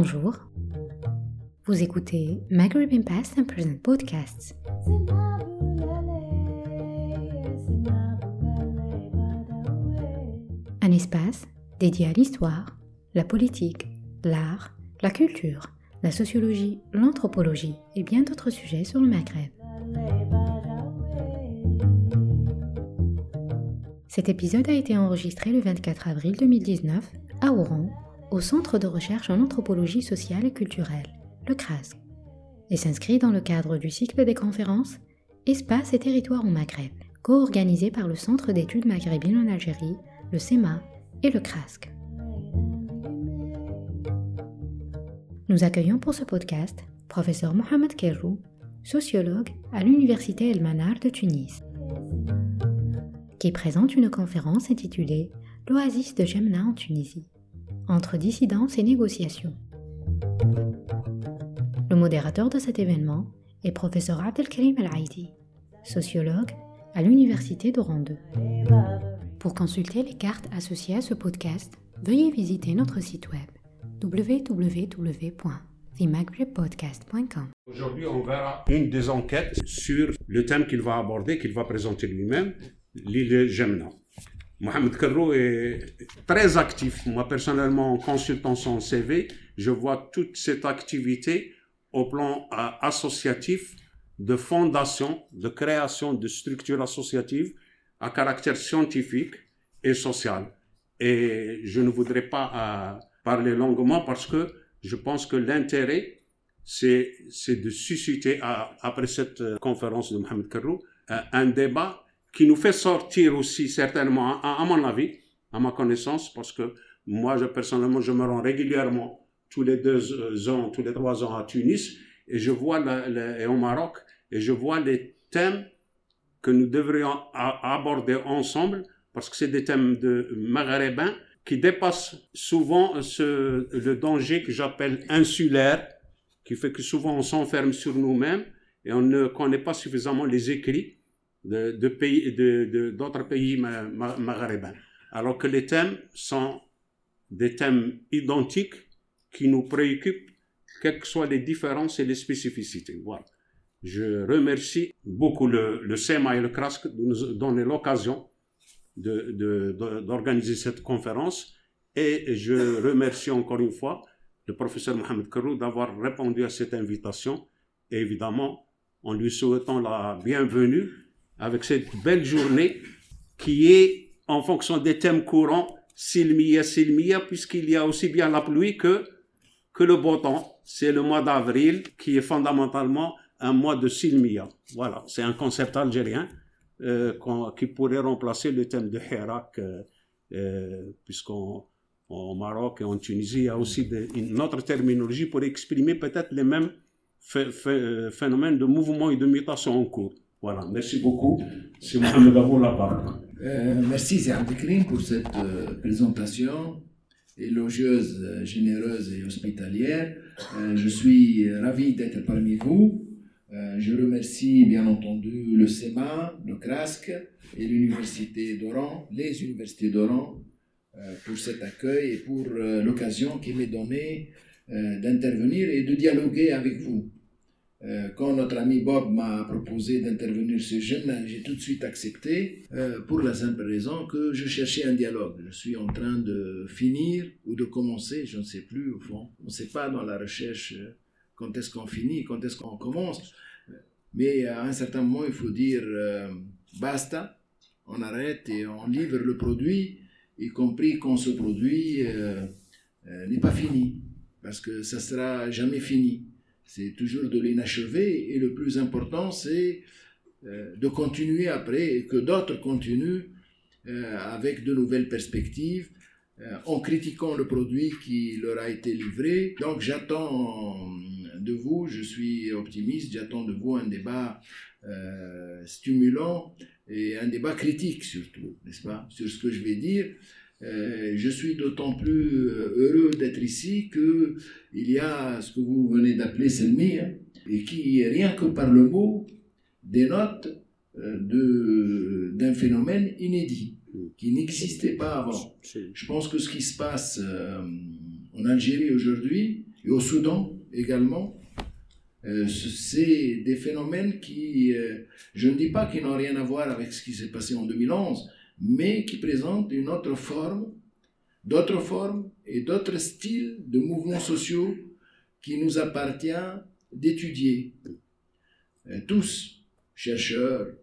Bonjour. Vous écoutez Maghreb Past and Present Podcasts. Un espace dédié à l'histoire, la politique, l'art, la culture, la sociologie, l'anthropologie et bien d'autres sujets sur le Maghreb. Cet épisode a été enregistré le 24 avril 2019 à Oran, au Centre de recherche en anthropologie sociale et culturelle, le CRASC, et s'inscrit dans le cadre du cycle des conférences Espace et territoire au Maghreb, co-organisé par le Centre d'études maghrébines en Algérie, le CEMA et le CRASC. Nous accueillons pour ce podcast professeur Mohamed Kerrou, sociologue à l'Université El Manar de Tunis, qui présente une conférence intitulée L'oasis de Jemna en Tunisie, entre dissidence et négociation. Le modérateur de cet événement est professeur Abdelkarim El-Aïdi, sociologue à l'Université 2. Pour consulter les cartes associées à ce podcast, veuillez visiter notre site web www.themaghribpodcast.com. Aujourd'hui, on verra une des enquêtes sur le thème qu'il va aborder, qu'il va présenter lui-même, l'île Jemna. Mohamed Kerrou est très actif. Moi, personnellement, en consultant son CV, je vois toute cette activité au plan euh, associatif, de fondation, de création de structures associatives à caractère scientifique et social. Et je ne voudrais pas euh, parler longuement parce que je pense que l'intérêt, c'est, de susciter, après cette euh, conférence de Mohamed Kerrou, un débat qui nous fait sortir aussi certainement, à, mon avis, à ma connaissance, parce que moi, je, personnellement, je me rends régulièrement tous les deux euh, ans, tous les trois ans à Tunis, et je vois et au Maroc, et je vois les thèmes que nous devrions aborder ensemble, parce que c'est des thèmes de maghrébins qui dépassent souvent ce, le danger que j'appelle insulaire, qui fait que souvent on s'enferme sur nous-mêmes et on ne connaît pas suffisamment les écrits d'autres pays maghrébins. Alors que les thèmes sont des thèmes identiques qui nous préoccupent, quelles que soient les différences et les spécificités. Voilà. Je remercie beaucoup le, le SEMA et le CRASC de nous donner l'occasion d'organiser cette conférence et je remercie encore une fois le professeur Mohamed Karou d'avoir répondu à cette invitation évidemment en lui souhaitant la bienvenue avec cette belle journée qui est en fonction des thèmes courants, Silmia, Silmia, puisqu'il y a aussi bien la pluie que, que le beau temps. C'est le mois d'avril qui est fondamentalement un mois de Silmia. Voilà, c'est un concept algérien euh, qui pourrait remplacer le thème de Hirak, euh, euh, puisqu'en Maroc et en Tunisie, il y a aussi une autre terminologie pour exprimer peut-être les mêmes phénomènes de mouvement et de mutation en cours. Voilà, merci beaucoup. C'est Mohamed Abou la parole. Euh, merci Zé pour cette euh, présentation élogieuse, euh, généreuse et hospitalière. Euh, je suis ravi d'être parmi vous. je remercie bien entendu le SEMA, le CRASC et l'Université d'Oran, les universités d'Oran, pour cet accueil et pour l'occasion qui m'est donnée d'intervenir et de dialoguer avec vous. Euh, quand notre ami Bob m'a proposé d'intervenir ce jeune, j'ai tout de suite accepté euh, pour la simple raison que je cherchais un dialogue. Je suis en train de finir ou de commencer, je ne sais plus au fond. On ne sait pas dans la recherche euh, quand est-ce qu'on finit, quand est-ce qu'on commence. Mais à un certain moment, il faut dire basta, on arrête et on livre le produit, y compris quand ce produit n'est pas fini, parce que ça sera jamais fini. C'est toujours de l'inachevé et le plus important, c'est euh, de continuer après et que d'autres continuent euh, avec de nouvelles perspectives euh, en critiquant le produit qui leur a été livré. Donc j'attends de vous, je suis optimiste, j'attends de vous un débat stimulant et un débat critique surtout, n'est-ce pas, sur ce que je vais dire. Je suis d'autant plus heureux d'être ici que il y a ce que vous venez d'appeler Selmi, hein, et qui, rien que par le mot, dénote euh, d'un phénomène inédit, qui n'existait pas avant. Je pense que ce qui se passe en Algérie aujourd'hui, et au Soudan également. Euh, c'est des phénomènes qui, euh, je ne dis pas qu'ils n'ont rien à voir avec ce qui s'est passé en 2011, mais qui présentent une autre forme, d'autres formes et d'autres styles de mouvements sociaux qui nous appartient d'étudier. Euh, tous, chercheurs,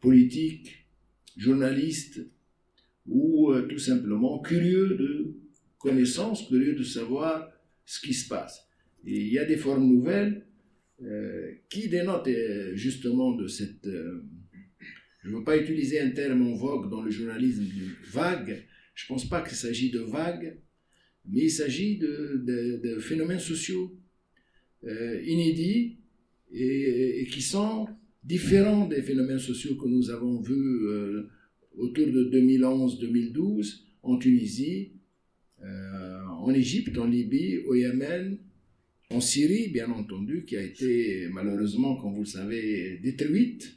politiques, journalistes, ou tout simplement curieux de connaissances, curieux de savoir ce qui se passe. Et il y a des formes nouvelles euh, qui dénotent euh, justement de cette... Euh, je ne veux pas utiliser un terme en vogue dans le journalisme vague. Je ne pense pas qu'il s'agit de vagues, mais il s'agit de, phénomènes sociaux inédits et, qui sont différents des phénomènes sociaux que nous avons vus autour de 2011-2012 en Tunisie, en Égypte, en Libye, au Yémen, en Syrie, bien entendu, qui a été malheureusement, comme vous le savez, détruite,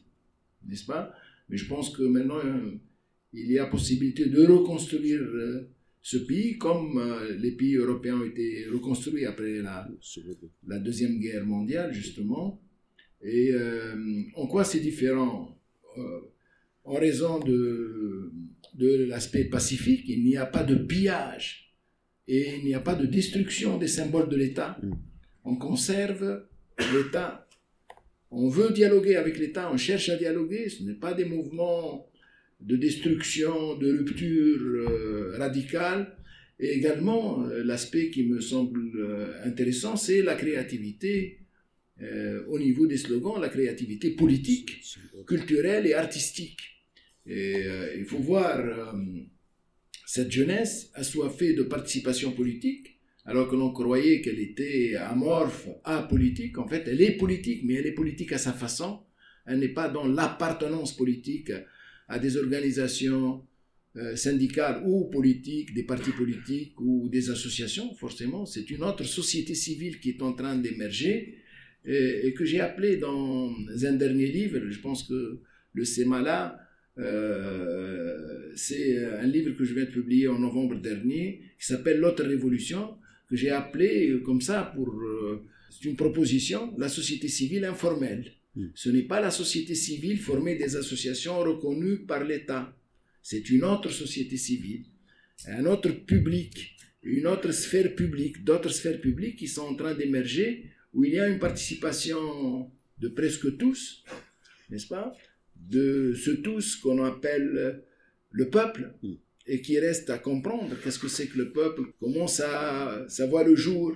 n'est-ce pas? Mais je pense que maintenant, euh, il y a possibilité de reconstruire euh, ce pays comme euh, les pays européens ont été reconstruits après la, la Deuxième Guerre mondiale, justement. Et en quoi c'est différent En raison de, de l'aspect pacifique, il n'y a pas de pillage et il n'y a pas de destruction des symboles de l'État. Mm on conserve l'État. On veut dialoguer avec l'État, on cherche à dialoguer. Ce n'est pas des mouvements de destruction, de rupture euh, radicale. Et également, euh, l'aspect qui me semble euh, intéressant, c'est la créativité au niveau des slogans, la créativité politique, culturelle et artistique. Et il faut voir cette jeunesse assoiffée de participation politique alors que l'on croyait qu'elle était amorphe, apolitique. En fait, elle est politique, mais elle est politique à sa façon. Elle n'est pas dans l'appartenance politique à des organisations euh, syndicales ou politiques, des partis politiques ou des associations, forcément. C'est une autre société civile qui est en train d'émerger et, que j'ai appelé dans un dernier livre, je pense que le SEMALA, euh, c'est un livre que je viens de publier en novembre dernier, qui s'appelle L'autre révolution, que j'ai appelé euh, comme ça pour... Euh, c'est une proposition, la société civile informelle. Hmm. Ce n'est pas la société civile formée des associations reconnues par l'État. C'est une autre société civile, un autre public, une autre sphère publique, d'autres sphères publiques qui sont en train d'émerger, où il y a une participation de presque tous, n'est-ce pas De ce tous qu'on appelle le peuple. Hmm et qui reste à comprendre qu'est-ce que c'est que le peuple commence à savoir le jour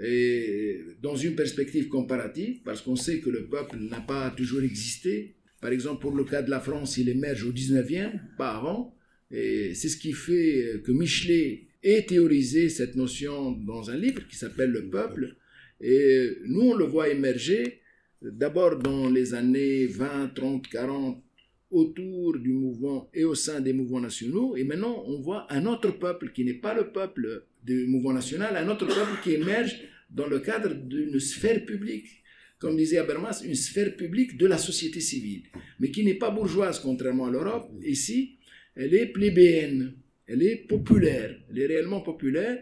et dans une perspective comparative, parce qu'on sait que le peuple n'a pas toujours existé. Par exemple, pour le cas de la France, il émerge au 19e, pas avant, et c'est ce qui fait que Michelet ait théorisé cette notion dans un livre qui s'appelle Le peuple, et nous on le voit émerger d'abord dans les années 20, 30, 40, autour du mouvement et au sein des mouvements nationaux. Et maintenant, on voit un autre peuple qui n'est pas le peuple du mouvement national, un autre peuple qui émerge dans le cadre d'une sphère publique. Comme disait Habermas, une sphère publique de la société civile, mais qui n'est pas bourgeoise, contrairement à l'Europe. Ici, elle est plébéenne, elle est populaire, elle est réellement populaire.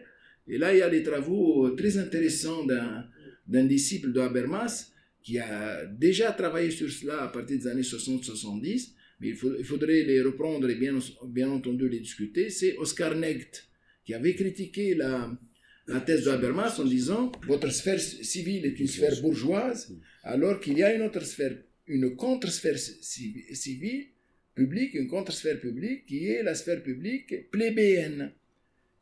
Et là, il y a des travaux très intéressants d'un disciple de Habermas qui a déjà travaillé sur cela à partir des années 60-70 mais il, faudrait les reprendre et bien, bien entendu les discuter, c'est Oscar Necht, qui avait critiqué la, la thèse de Habermas en disant votre sphère civile est une sphère bourgeoise, alors qu'il y a une autre sphère, une contre-sphère civile, publique, une contre-sphère publique, qui est la sphère publique plébéenne.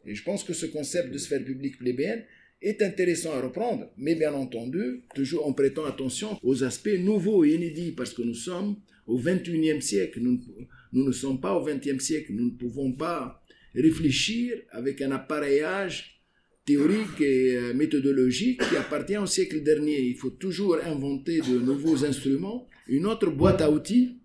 Et je pense que ce concept de sphère publique plébéenne est intéressant à reprendre, mais bien entendu, toujours en prêtant attention aux aspects nouveaux et inédits, parce que nous sommes au 21e siècle. Nous, ne sommes pas au 20e siècle. Nous ne pouvons pas réfléchir avec un appareillage théorique et euh, méthodologique qui appartient au siècle dernier. Il faut toujours inventer de nouveaux instruments, une autre boîte à outils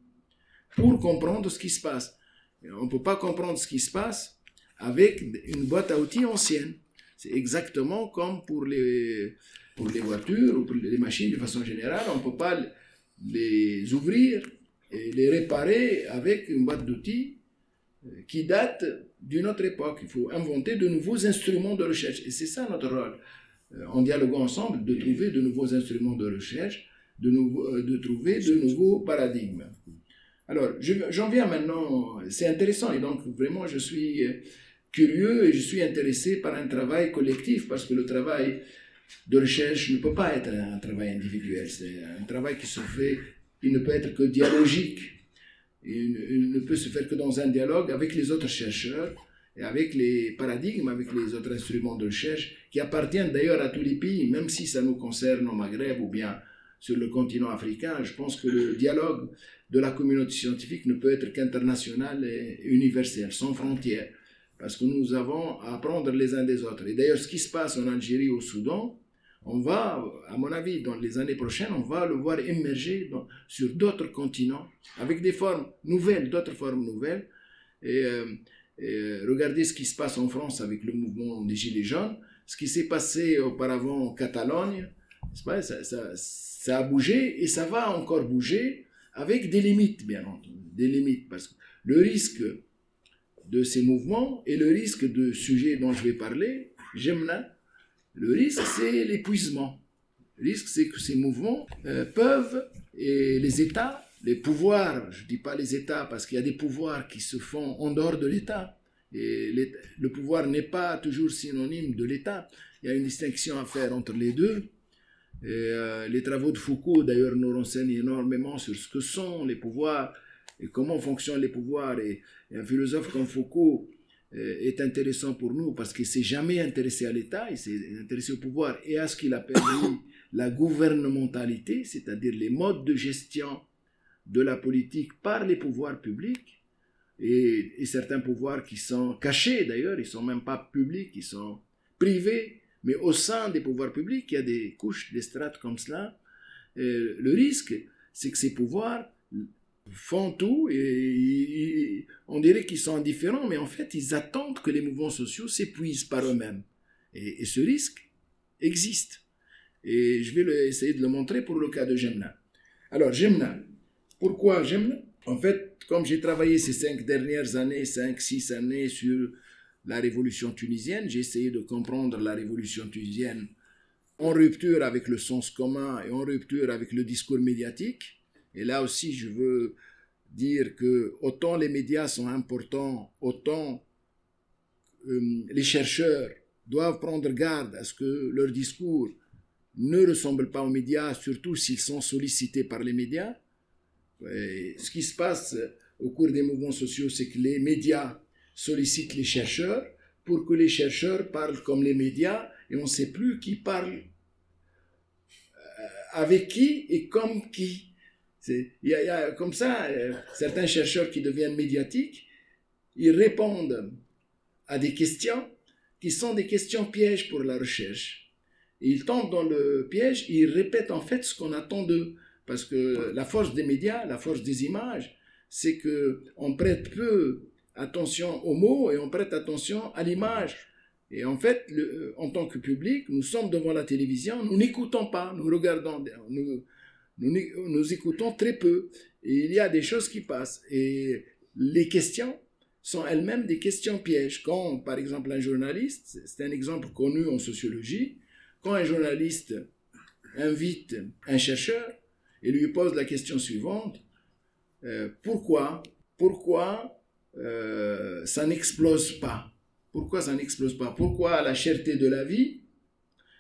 pour comprendre ce qui se passe. On ne peut pas comprendre ce qui se passe avec une boîte à outils ancienne. C'est exactement comme pour les, pour les voitures ou pour les machines de façon générale. On ne peut pas les ouvrir et les réparer avec une boîte d'outils euh, qui date d'une autre époque. Il faut inventer de nouveaux instruments de recherche. Et c'est ça notre rôle. euh, en dialoguant ensemble, de trouver de nouveaux instruments de recherche, de, nouveaux, de trouver de nouveaux paradigmes. Alors, j'en viens maintenant, c'est intéressant, et donc vraiment je suis curieux et je suis intéressé par un travail collectif, parce que le travail de recherche ne peut pas être un travail individuel, c'est un travail qui se fait, il ne peut être que dialogique, il ne peut se faire que dans un dialogue avec les autres chercheurs, et avec les paradigmes, avec les autres instruments de recherche, qui appartiennent d'ailleurs à tous les pays, même si ça nous concerne au Maghreb ou bien sur le continent africain. Je pense que le dialogue de la communauté scientifique ne peut être qu'international et universel, sans frontières, parce que nous avons à apprendre les uns des autres. Et d'ailleurs, ce qui se passe en Algérie, au Soudan, on va, à mon avis, dans les années prochaines, on va le voir émerger sur d'autres continents, avec des formes nouvelles, d'autres formes nouvelles. Et, euh, euh, regardez ce qui se passe en France avec le mouvement des Gilets jaunes, ce qui s'est passé auparavant en Catalogne, ça, ça, a bougé et ça va encore bouger avec des limites, bien entendu, des limites, parce que le risque de ces mouvements et le risque de sujets dont je vais parler, j'aime là, le risque c'est l'épuisement. Le risque c'est que ces mouvements euh, peuvent, et les États, les pouvoirs, je ne dis pas les États parce qu'il y a des pouvoirs qui se font en dehors de l'État, et le pouvoir n'est pas toujours synonyme de l'État. Il y a une distinction à faire entre les deux. Et, euh, les travaux de Foucault, d'ailleurs, nous renseignent énormément sur ce que sont les pouvoirs et comment fonctionnent les pouvoirs. Et, un philosophe comme Foucault est intéressant pour nous parce qu'il s'est jamais intéressé à l'État, il s'est intéressé au pouvoir et à ce qu'il appelle la gouvernementalité, c'est-à-dire les modes de gestion de la politique par les pouvoirs publics et, certains pouvoirs qui sont cachés d'ailleurs, ils sont même pas publics, ils sont privés, mais au sein des pouvoirs publics, il y a des couches, des strates comme cela. le risque, c'est que ces pouvoirs font tout et, on dirait qu'ils sont indifférents, mais en fait, ils attendent que les mouvements sociaux s'épuisent par eux-mêmes. Et, ce risque existe. Et je vais essayer de le montrer pour le cas de Gemna. Alors, Gemna, pourquoi Gemna En fait, comme j'ai travaillé ces cinq dernières années, cinq, six années sur la révolution tunisienne, j'ai essayé de comprendre la révolution tunisienne en rupture avec le sens commun et en rupture avec le discours médiatique. Et là aussi, je veux dire que autant les médias sont importants, autant euh, les chercheurs doivent prendre garde à ce que leur discours ne ressemble pas aux médias, surtout s'ils sont sollicités par les médias. Ce qui se passe au cours des mouvements sociaux, c'est que les médias sollicitent les chercheurs pour que les chercheurs parlent comme les médias et on ne sait plus qui parle euh, avec qui et comme qui. Il y, a comme ça euh, certains chercheurs qui deviennent médiatiques, ils répondent à des questions qui sont des questions pièges pour la recherche. ils tombent dans le piège, ils répètent en fait ce qu'on attend d'eux. Parce que la force des médias, la force des images, c'est que on prête peu attention aux mots et on prête attention à l'image. Et en fait, le, en tant que public, nous sommes devant la télévision, nous n'écoutons pas, nous regardons, nous, nous, nous, écoutons très peu. Et il y a des choses qui passent. Et les questions sont elles-mêmes des questions pièges. Quand, par exemple, un journaliste, c'est un exemple connu en sociologie, quand un journaliste invite un chercheur, et lui pose la question suivante. Euh, pourquoi, pourquoi euh, ça n'explose pas? Pourquoi ça n'explose pas? Pourquoi la cherté de la vie,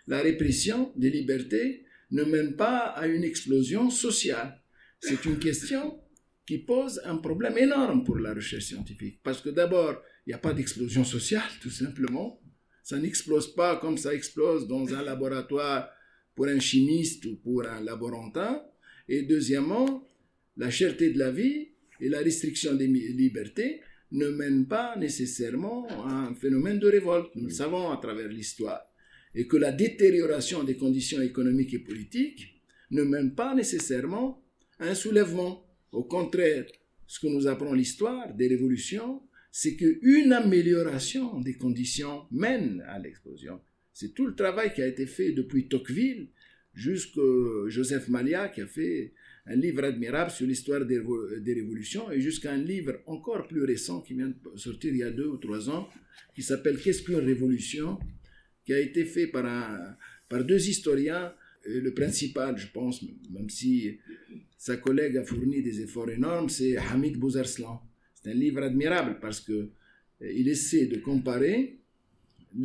la répression des libertés ne mène pas à une explosion sociale C'est une question qui pose un problème énorme pour la recherche scientifique. Parce que d'abord, il n'y a pas d'explosion sociale, tout simplement. Ça n'explose pas comme ça explose dans un laboratoire pour un chimiste ou pour un laborantin. Et deuxièmement, la cherté de la vie et la restriction des libertés ne mènent pas nécessairement à un phénomène de révolte. Nous le savons à travers l'histoire. Et que la détérioration des conditions économiques et politiques ne mène pas nécessairement à un soulèvement. Au contraire, ce que nous apprend l'histoire des révolutions, c'est qu'une amélioration des conditions mène à l'explosion. C'est tout le travail qui a été fait depuis Tocqueville jusqu'à Joseph Malia qui a fait un livre admirable sur l'histoire des, révolutions et jusqu'à un livre encore plus récent qui vient de sortir il y a deux ou trois ans qui s'appelle Qu'est-ce qu'une révolution? Qui a été fait par par deux historiens. le principal, je pense, même si sa collègue a fourni des efforts énormes, c'est Hamid Bouzarslan. C'est un livre admirable parce que euh, il essaie de comparer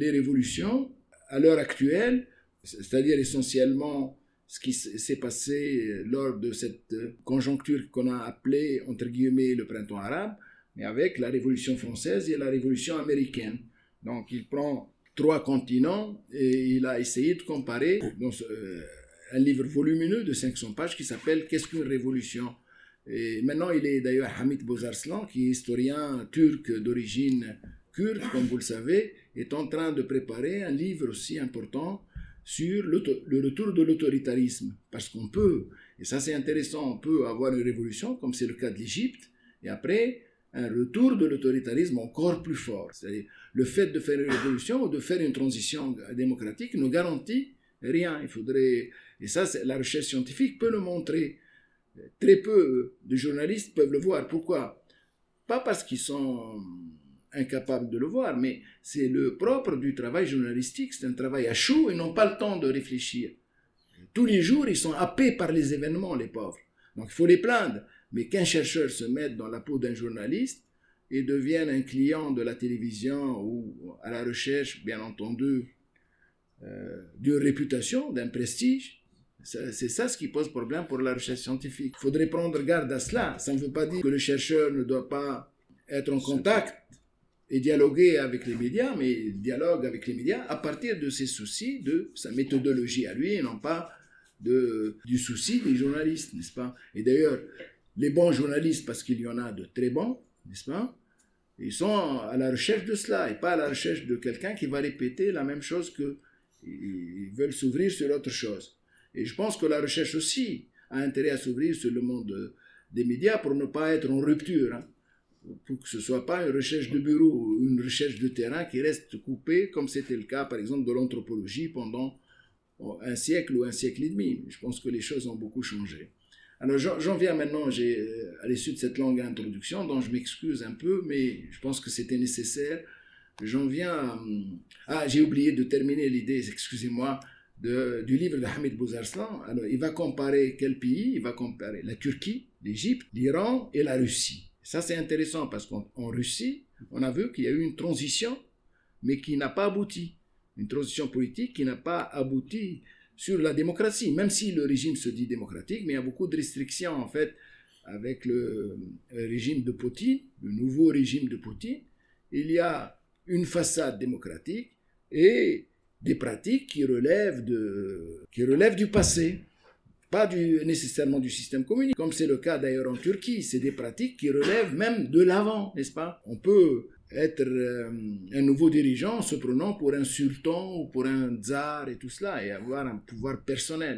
les révolutions à l'heure actuelle, c'est-à-dire essentiellement ce qui s'est passé lors de cette conjoncture qu'on a appelée, entre guillemets, le printemps arabe, mais avec la Révolution française et la Révolution américaine. Donc il prend trois continents et il a essayé de comparer euh, un livre volumineux de 500 pages qui s'appelle Qu'est-ce qu'une révolution? Et maintenant, il est d'ailleurs Hamid Bozarslan, qui est historien turc d'origine kurde, comme vous le savez, est en train de préparer un livre aussi important sur le retour de l'autoritarisme. Parce qu'on peut, et ça c'est intéressant, on peut avoir une révolution, comme c'est le cas de l'Égypte, et après, un retour de l'autoritarisme encore plus fort. C'est-à-dire, le fait de faire une révolution ou de faire une transition démocratique ne garantit rien. Il faudrait, et ça, la recherche scientifique peut le montrer. Très peu de journalistes peuvent le voir. Pourquoi? Pas parce qu'ils sont incapables de le voir, mais c'est le propre du travail journalistique. C'est un travail à chaud, ils n'ont pas le temps de réfléchir. Tous les jours, ils sont happés par les événements, les pauvres. Donc il faut les plaindre. Mais qu'un chercheur se mette dans la peau d'un journaliste et devienne un client de la télévision ou à la recherche, bien entendu, euh, d'une réputation, d'un prestige, c'est ça ce qui pose problème pour la recherche scientifique. Il faudrait prendre garde à cela. Ça ne veut pas dire que le chercheur ne doit pas être en contact et dialoguer avec les médias, mais dialogue avec les médias à partir de ses soucis, de sa méthodologie à lui, et non pas de, du souci des journalistes, n'est-ce pas? Et d'ailleurs, les bons journalistes, parce qu'il y en a de très bons, n'est-ce pas Ils sont à la recherche de cela, et pas à la recherche de quelqu'un qui va répéter la même chose que ils veulent s'ouvrir sur autre chose. Et je pense que la recherche aussi a intérêt à s'ouvrir sur le monde des médias pour ne pas être en rupture, hein. pour que ce ne soit pas une recherche de bureau ou une recherche de terrain qui reste coupée, comme c'était le cas par exemple de l'anthropologie pendant un siècle ou un siècle et demi. Je pense que les choses ont beaucoup changé. Alors j'en viens maintenant euh, à l'issue de cette longue introduction, dont je m'excuse un peu, mais je pense que c'était nécessaire. J'en viens à... Ah, j'ai oublié de terminer l'idée, excusez-moi, du livre de Hamid Bouzarslan. Alors, il va comparer quel pays? Il va comparer la Turquie, l'Égypte, l'Iran et la Russie. Ça, c'est intéressant parce qu'en Russie, on a vu qu'il y a eu une transition, mais qui n'a pas abouti. Une transition politique qui n'a pas abouti sur la démocratie, même si le régime se dit démocratique, mais il y a beaucoup de restrictions, en fait, avec le régime de Poutine, le nouveau régime de Poutine. Il y a une façade démocratique et des pratiques qui relèvent, de, qui relèvent du passé, pas du, nécessairement du système communiste, comme c'est le cas d'ailleurs en Turquie. C'est des pratiques qui relèvent même de l'avant, n'est-ce pas? On peut être euh, un nouveau dirigeant se prenant pour un sultan ou pour un tsar et tout cela, et avoir un pouvoir personnel,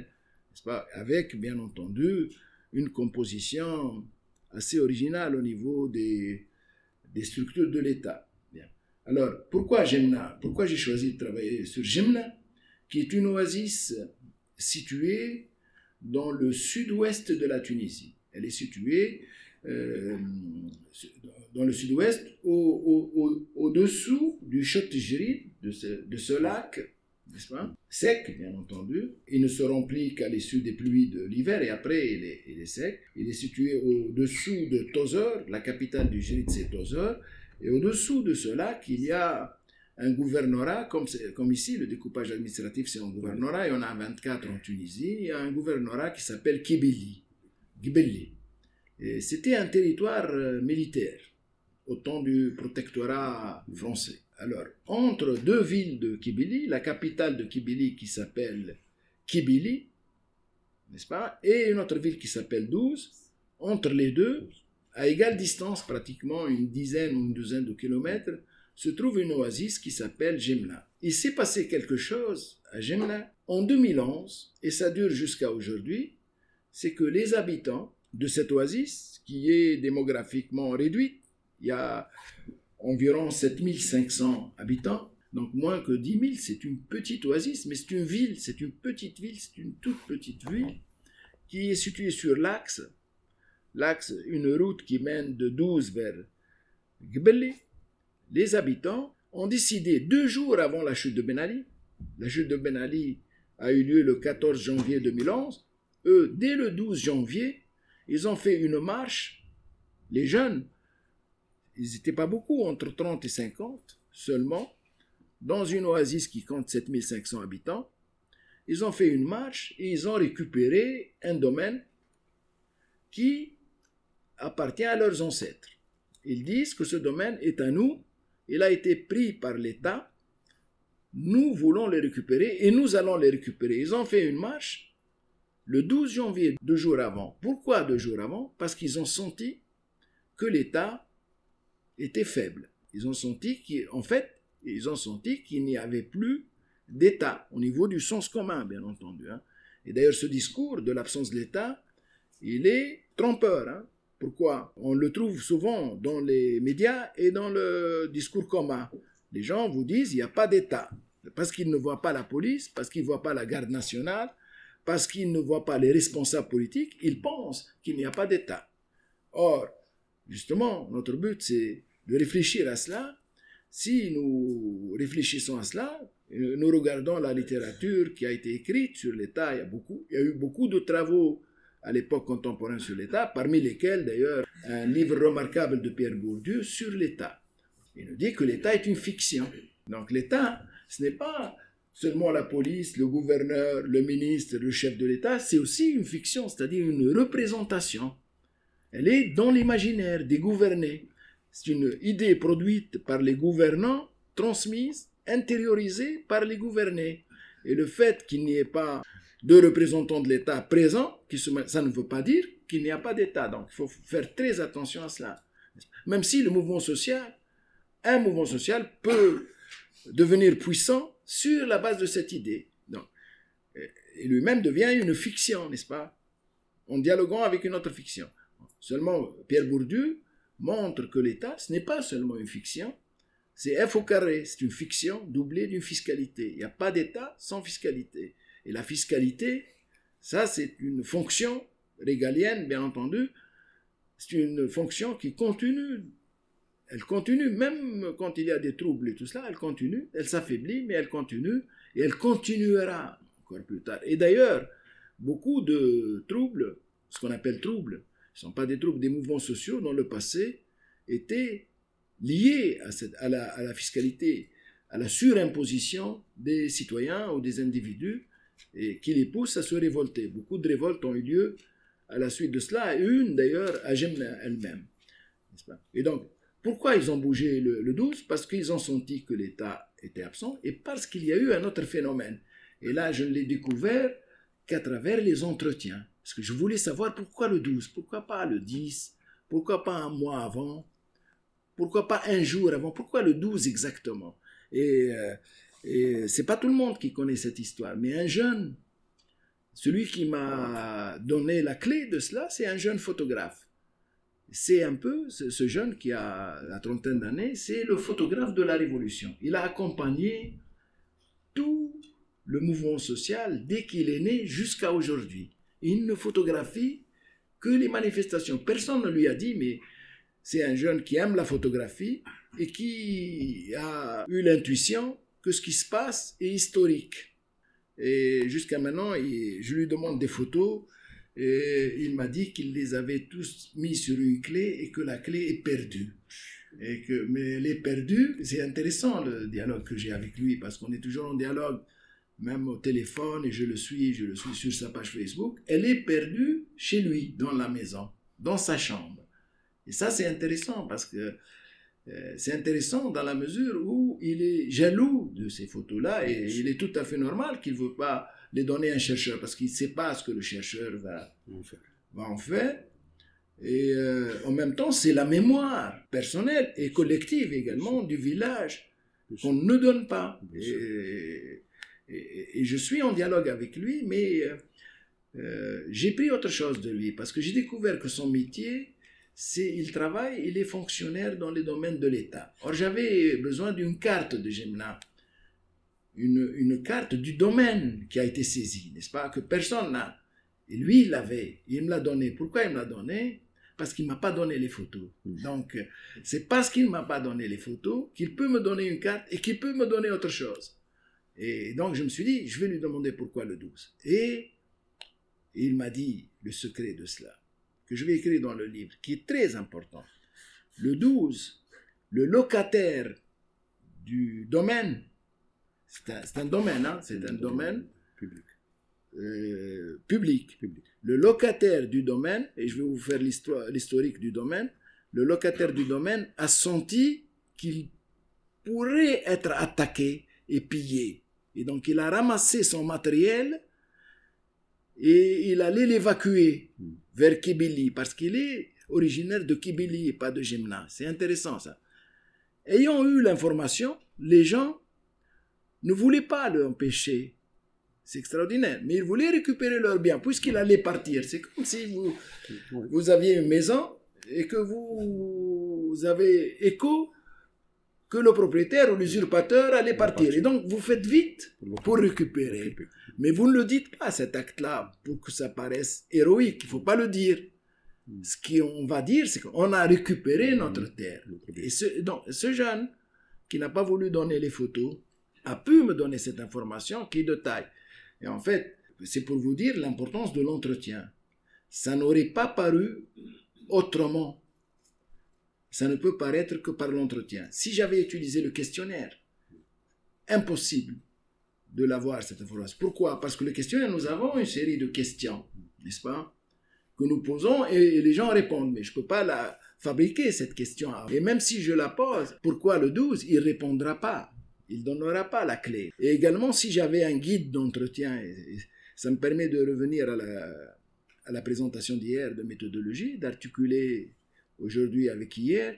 n'est-ce pas? Avec, bien entendu, une composition assez originale au niveau des, des structures de l'État. Alors, pourquoi Jemna? Pourquoi j'ai choisi de travailler sur Jemna, qui est une oasis située dans le sud-ouest de la Tunisie? Elle est située euh, dans le sud-ouest, au-dessous du Chotjrid, de de ce lac, n'est-ce pas? Sec, bien entendu. Il ne se remplit qu'à l'issue des pluies de l'hiver et après il est, sec. Il est situé au-dessous de Tozor, la capitale du Jrid, c'est Tozor. Et au-dessous de ce lac, il y a un gouvernorat, comme, ici, le découpage administratif c'est un gouvernorat, y en a 24 en Tunisie, il y a un gouvernorat qui s'appelle Kibili. C'était un territoire euh, militaire au temps du protectorat français. Alors, entre deux villes de Kibili, la capitale de Kibili qui s'appelle Kibili, n'est-ce pas, et une autre ville qui s'appelle Douze, entre les deux, à égale distance, pratiquement une dizaine ou une douzaine de kilomètres, se trouve une oasis qui s'appelle Jemna. Il s'est passé quelque chose à Jemna en 2011, et ça dure jusqu'à aujourd'hui, c'est que les habitants de cette oasis, qui est démographiquement réduite, il y a environ 7500 habitants, donc moins que 10 000, c'est une petite oasis, mais c'est une ville, c'est une petite ville, c'est une toute petite ville qui est située sur l'axe l'axe, une route qui mène de 12 vers Gbeli, les habitants ont décidé deux jours avant la chute de Ben Ali, la chute de Ben Ali a eu lieu le 14 janvier 2011. Eux, dès le 12 janvier, ils ont fait une marche. Les jeunes, ils n'étaient pas beaucoup, entre 30 et 50 seulement, dans une oasis qui compte 7500 habitants. Ils ont fait une marche et ils ont récupéré un domaine qui appartient à leurs ancêtres. Ils disent que ce domaine est à nous, il a été pris par l'État, nous voulons le récupérer et nous allons le récupérer. Ils ont fait une marche le 12 janvier, deux jours avant. Pourquoi deux jours avant? Parce qu'ils ont senti que l'État était faible. Ils ont senti qu'en fait, ils ont senti qu'il n'y avait plus d'État au niveau du sens commun, bien entendu. Hein. Et d'ailleurs, ce discours de l'absence de l'État, il est trompeur. Hein. Pourquoi? On le trouve souvent dans les médias et dans le discours commun. Les gens vous disent il n'y a pas d'État. Parce qu'ils ne voient pas la police, parce qu'ils ne voient pas la garde nationale, parce qu'ils ne voient pas les responsables politiques, ils pensent qu'il n'y a pas d'État. Or, justement, notre but, c'est de réfléchir à cela. Si nous réfléchissons à cela, nous regardons la littérature qui a été écrite sur l'État, il y a beaucoup, il y a eu beaucoup de travaux à l'époque contemporaine sur l'État, parmi lesquels d'ailleurs un livre remarquable de Pierre Bourdieu sur l'État. Il nous dit que l'État est une fiction. Donc l'État, ce n'est pas seulement la police, le gouverneur, le ministre, le chef de l'État, c'est aussi une fiction, c'est-à-dire une représentation. Elle est dans l'imaginaire des gouvernés. C'est une idée produite par les gouvernants, transmise, intériorisée par les gouvernés. Et le fait qu'il n'y ait pas de représentants de l'État présents, ça ne veut pas dire qu'il n'y a pas d'État. Donc il faut faire très attention à cela. Même si le mouvement social, un mouvement social peut devenir puissant sur la base de cette idée. Donc, et lui-même devient une fiction, n'est-ce pas? En dialoguant avec une autre fiction. Seulement, Pierre Bourdieu montre que l'État, ce n'est pas seulement une fiction, c'est F au carré, c'est une fiction doublée d'une fiscalité. Il n'y a pas d'État sans fiscalité. Et la fiscalité, ça c'est une fonction régalienne, bien entendu, c'est une fonction qui continue. Elle continue, même quand il y a des troubles et tout cela, elle continue, elle s'affaiblit, mais elle continue, et elle continuera encore plus tard. Et d'ailleurs, beaucoup de troubles, ce qu'on appelle troubles, ne sont pas des troubles, des mouvements sociaux dans le passé étaient liés à, la, fiscalité, à la surimposition des citoyens ou des individus et qui les pousse à se révolter. Beaucoup de révoltes ont eu lieu à la suite de cela, une d'ailleurs à Jemna elle-même. Et donc, pourquoi ils ont bougé le, le 12 Parce qu'ils ont senti que l'État était absent et parce qu'il y a eu un autre phénomène. Et là, je ne l'ai découvert qu'à travers les entretiens. Parce que je voulais savoir pourquoi le 12, pourquoi pas le 10, pourquoi pas un mois avant, pourquoi pas un jour avant, pourquoi le 12 exactement? Et euh, et c'est pas tout le monde qui connaît cette histoire, mais un jeune, celui qui m'a donné la clé de cela, c'est un jeune photographe. C'est un peu, ce jeune qui a la trentaine d'années, c'est le photographe de la Révolution. Il a accompagné tout le mouvement social dès qu'il est né jusqu'à aujourd'hui. Il ne photographie que les manifestations. Personne ne lui a dit, mais c'est un jeune qui aime la photographie et qui a eu l'intuition que ce qui se passe est historique. Et jusqu'à maintenant, je lui demande des photos et il m'a dit qu'il les avait tous mis sur une clé et que la clé est perdue. Et que, mais elle est perdue. C'est intéressant le dialogue que j'ai avec lui parce qu'on est toujours en dialogue, même au téléphone, et je le suis, je le suis sur sa page Facebook. Elle est perdue chez lui, dans la maison, dans sa chambre. Et ça, c'est intéressant parce que euh, c'est intéressant dans la mesure où il est jaloux de ces photos-là et il est tout à fait normal qu'il ne veut pas les donner à un chercheur parce qu'il ne sait pas ce que le chercheur va, en faire. Et euh, en même temps, c'est la mémoire personnelle et collective également du village qu'on ne donne pas. Et, je suis en dialogue avec lui, mais euh, j'ai pris autre chose de lui parce que j'ai découvert que son métier, c'est il travaille, il est fonctionnaire dans les domaines de l'État. Or, j'avais besoin d'une carte de Gemna, une, une, carte du domaine qui a été saisie, n'est-ce pas, que personne n'a. Et lui, il l'avait, il me l'a donné. Pourquoi il me l'a donné Parce qu'il ne m'a pas donné les photos. Donc, c'est parce qu'il ne m'a pas donné les photos qu'il peut me donner une carte et qu'il peut me donner autre chose. Et donc je me suis dit, je vais lui demander pourquoi le 12. Et il m'a dit le secret de cela, que je vais écrire dans le livre, qui est très important. Le 12, le locataire du domaine, c'est un, domaine, hein, c'est un domaine public. Euh, public. Le locataire du domaine, et je vais vous faire l'historique du domaine, le locataire du domaine a senti qu'il pourrait être attaqué et pillé. Et donc il a ramassé son matériel et il allait l'évacuer vers Kibili parce qu'il est originaire de Kibili et pas de Jemna. C'est intéressant ça. Ayant eu l'information, les gens ne voulaient pas l'empêcher. C'est extraordinaire. Mais ils voulaient récupérer leur bien puisqu'il allait partir. C'est comme si vous, vous aviez une maison et que vous avez écho que le propriétaire ou l'usurpateur allait partir. Et donc, vous faites vite pour récupérer. Mais vous ne le dites pas, cet acte-là, pour que ça paraisse héroïque. Il ne faut pas le dire. Hmm. Ce qu'on va dire, c'est qu'on a récupéré hmm. notre terre. Et ce, donc, ce jeune, qui n'a pas voulu donner les photos, a pu me donner cette information qui est de taille. Et en fait, c'est pour vous dire l'importance de l'entretien. Ça n'aurait pas paru autrement ça ne peut paraître que par l'entretien. Si j'avais utilisé le questionnaire, impossible de l'avoir, cette information. Pourquoi? Parce que le questionnaire, nous avons une série de questions, n'est-ce pas Que nous posons et les gens répondent. Mais je ne peux pas la fabriquer, cette question. Et même si je la pose, pourquoi le 12 Il ne répondra pas. Il ne donnera pas la clé. Et également, si j'avais un guide d'entretien, ça me permet de revenir à la, à la présentation d'hier de méthodologie, d'articuler aujourd'hui avec hier.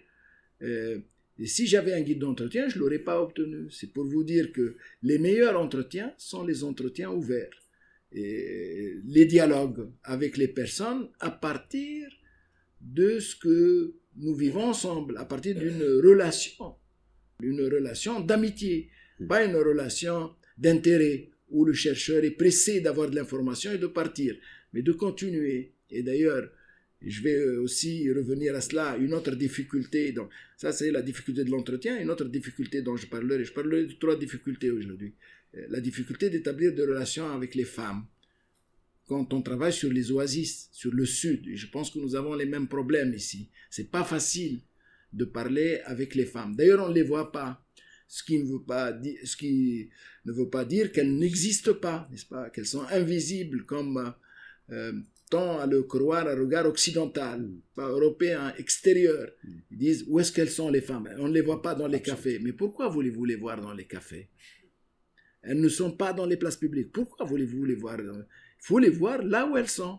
Euh, et si j'avais un guide d'entretien, je ne l'aurais pas obtenu. C'est pour vous dire que les meilleurs entretiens sont les entretiens ouverts. Et les dialogues avec les personnes à partir de ce que nous vivons ensemble, à partir d'une relation, une relation d'amitié, pas une relation d'intérêt où le chercheur est pressé d'avoir de l'information et de partir, mais de continuer. Et d'ailleurs, je vais euh, aussi revenir à cela, une autre difficulté. Donc, ça, c'est la difficulté de l'entretien. Une autre difficulté dont je parlerai, je parlerai de trois difficultés aujourd'hui. Euh, la difficulté d'établir des relations avec les femmes. Quand on travaille sur les oasis, sur le sud, je pense que nous avons les mêmes problèmes ici. C'est pas facile de parler avec les femmes. D'ailleurs, on ne les voit pas. Ce qui ne veut pas dire, qu'elles n'existent pas, n'est-ce pas? Qu'elles sont invisibles comme euh, tend à le croire à regard occidental, pas européen, extérieur. Ils disent où est-ce qu'elles sont les femmes? On ne les voit pas dans les cafés. Mais pourquoi voulez-vous les voir dans les cafés? Elles ne sont pas dans les places publiques. Pourquoi voulez-vous les voir Il faut les voir là où elles sont.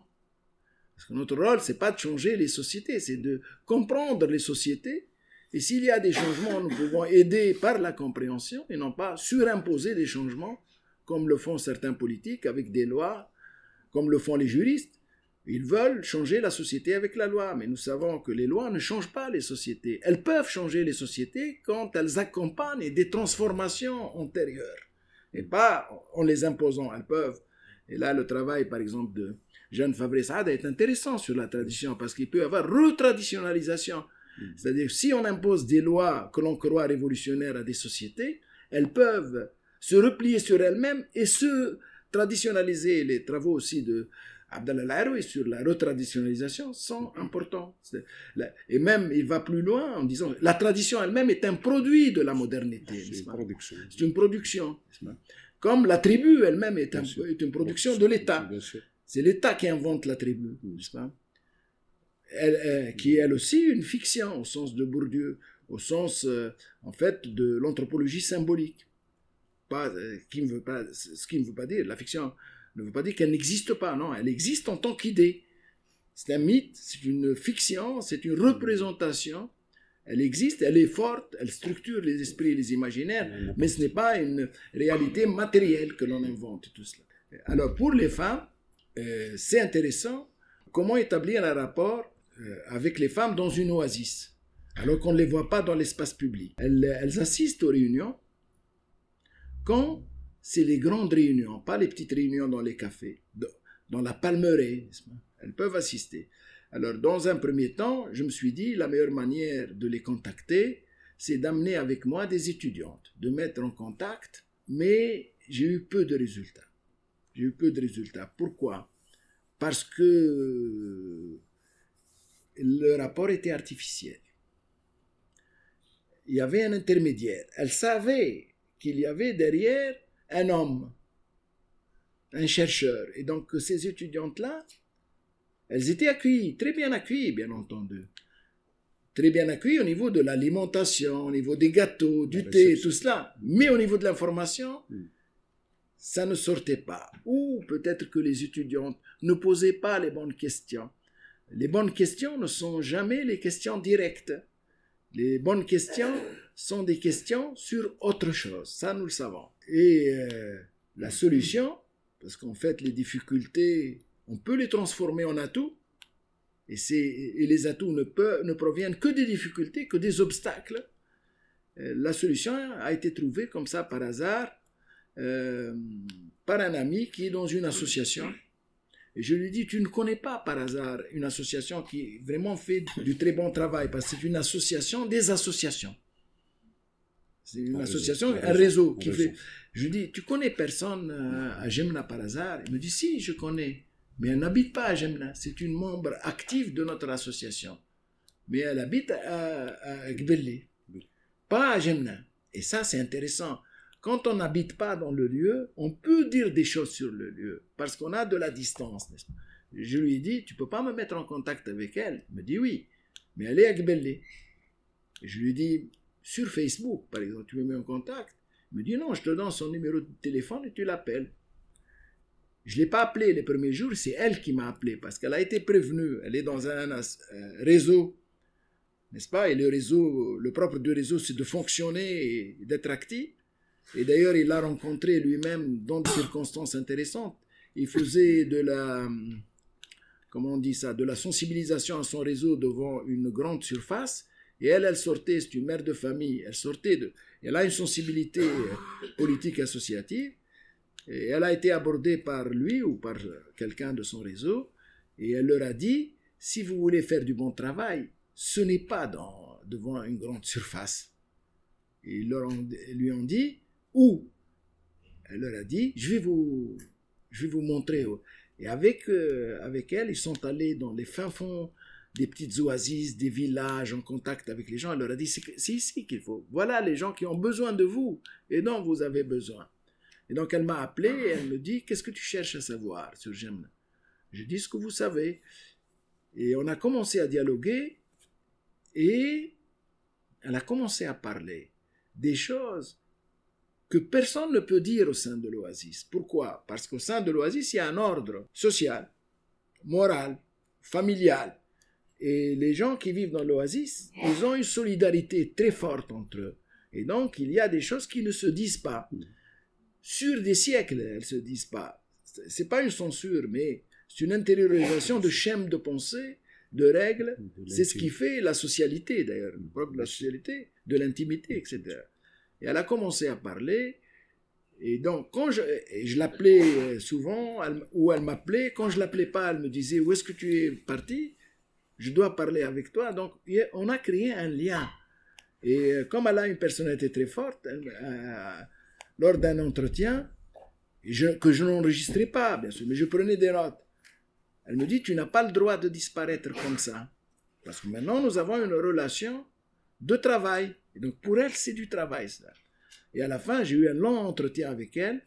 Parce que notre rôle, c'est pas de changer les sociétés, c'est de comprendre les sociétés. Et s'il y a des changements, nous pouvons aider par la compréhension et non pas surimposer des changements comme le font certains politiques avec des lois, comme le font les juristes. Ils veulent changer la société avec la loi, mais nous savons que les lois ne changent pas les sociétés. Elles peuvent changer les sociétés quand elles accompagnent des transformations antérieures, et pas en les imposant. Elles peuvent. Et là, le travail, par exemple, de Jeanne Fabrice est intéressant sur la tradition, parce qu'il peut y avoir retraditionnalisation. Mm. C'est-à-dire, si on impose des lois que l'on croit révolutionnaires à des sociétés, elles peuvent se replier sur elles-mêmes et se traditionnaliser. Les travaux aussi de Abdallah et sur la retraditionnalisation sont importants. Et même, il va plus loin en disant la tradition elle-même est un produit de la modernité. C'est une production. C'est une production. Comme la tribu elle-même est, une production de l'État. C'est l'État qui invente la tribu, n'est-ce pas? Elle, Qui est elle aussi une fiction au sens de Bourdieu, au sens euh, en fait de l'anthropologie symbolique. Pas, euh, qui ne veut pas, ce qui ne veut pas dire la fiction ne veut pas dire qu'elle n'existe pas, non, elle existe en tant qu'idée. C'est un mythe, c'est une fiction, c'est une représentation. Elle existe, elle est forte, elle structure les esprits et les imaginaires, mais ce n'est pas une réalité matérielle que l'on invente tout cela. Alors pour les femmes, euh, c'est intéressant comment établir un rapport euh, avec les femmes dans une oasis, alors qu'on ne les voit pas dans l'espace public. Elles, elles assistent aux réunions quand c'est les grandes réunions, pas les petites réunions dans les cafés, dans la palmeraie. Elles peuvent assister. Alors, dans un premier temps, je me suis dit, la meilleure manière de les contacter, c'est d'amener avec moi des étudiantes, de mettre en contact, mais j'ai eu peu de résultats. J'ai eu peu de résultats. Pourquoi? Parce que le rapport était artificiel. Il y avait un intermédiaire. Elle savait qu'il y avait derrière un homme, un chercheur. Et donc ces étudiantes-là, elles étaient accueillies, très bien accueillies, bien entendu. Très bien accueillies au niveau de l'alimentation, au niveau des gâteaux, du thé, tout cela. Mais au niveau de l'information, hmm. ça ne sortait pas. Ou peut-être que les étudiantes ne posaient pas les bonnes questions. Les bonnes questions ne sont jamais les questions directes. Les bonnes questions sont des questions sur autre chose. Ça, nous le savons. Et euh, la solution, parce qu'en fait, les difficultés, on peut les transformer en atouts. Et, et les atouts ne, ne proviennent que des difficultés, que des obstacles. Euh, la solution a été trouvée comme ça par hasard euh, par un ami qui est dans une association et je lui dis, tu ne connais pas par hasard une association qui vraiment fait du très bon travail, parce que c'est une association des associations. C'est une association, un réseau, qui fait... Je lui dis, tu connais personne euh, à Gemna par hasard? Il me dit, si, je connais. Mais elle n'habite pas à Gemna. C'est une membre active de notre association. Mais elle habite à, à pas à Gemna. Et ça, c'est intéressant. Quand on n'habite pas dans le lieu, on peut dire des choses sur le lieu, parce qu'on a de la distance, n'est-ce pas? Je lui ai dit, tu peux pas me mettre en contact avec elle? Il me dit oui, mais elle est à Gbellé. Je lui ai dit, sur Facebook, par exemple, tu me mets en contact Il me dit, non, je te donne son numéro de téléphone et tu l'appelles. Je ne l'ai pas appelé les premiers jours, c'est elle qui m'a appelé, parce qu'elle a été prévenue. Elle est dans un réseau, n'est-ce pas? Et le réseau, le propre du réseau, c'est de fonctionner et d'être actif. Et d'ailleurs, il l'a rencontré lui-même dans des circonstances intéressantes. Il faisait de la, comment on dit ça, de la sensibilisation à son réseau devant une grande surface. Et elle, elle sortait, c'est une mère de famille, elle sortait de, elle a une sensibilité euh, politique associative. Et elle a été abordée par lui ou par quelqu'un de son réseau. Et elle leur a dit, si vous voulez faire du bon travail, ce n'est pas devant une grande surface. Et ils leur lui ont dit, où? Elle leur a dit, je vais vous, je vais vous montrer. Et avec, euh, avec elle, ils sont allés dans les fins fonds des petites oasis, des villages, en contact avec les gens. Elle leur a dit, c'est ici qu'il faut. Voilà les gens qui ont besoin de vous et dont vous avez besoin. Et donc elle m'a appelé et elle me dit, qu'est-ce que tu cherches à savoir sur Gemna Je dis ce que vous savez. Et on a commencé à dialoguer et elle a commencé à parler des choses que personne ne peut dire au sein de l'oasis. Pourquoi? Parce qu'au sein de l'oasis, il y a un ordre social, moral, familial. Et les gens qui vivent dans l'oasis, ils ont une solidarité très forte entre eux. Et donc, il y a des choses qui ne se disent pas. Sur des siècles, elles ne se disent pas. C'est pas une censure, mais c'est une intériorisation de schèmes de pensée, de règles. C'est ce qui fait la socialité, d'ailleurs, propre la socialité, de l'intimité, etc. Et elle a commencé à parler. Et donc, quand je, je l'appelais euh, souvent, ou elle m'appelait, quand je l'appelais pas, elle me disait Où est-ce que tu es parti? Je dois parler avec toi. Donc, on a créé un lien. Et euh, comme elle a une personnalité très forte, euh, lors d'un entretien, que je n'enregistrais pas, bien sûr, mais je prenais des notes. Elle me dit Tu n'as pas le droit de disparaître comme ça. Parce que maintenant, nous avons une relation de travail. Et donc pour elle, c'est du travail, ça. Et à la fin, j'ai eu un long entretien avec elle,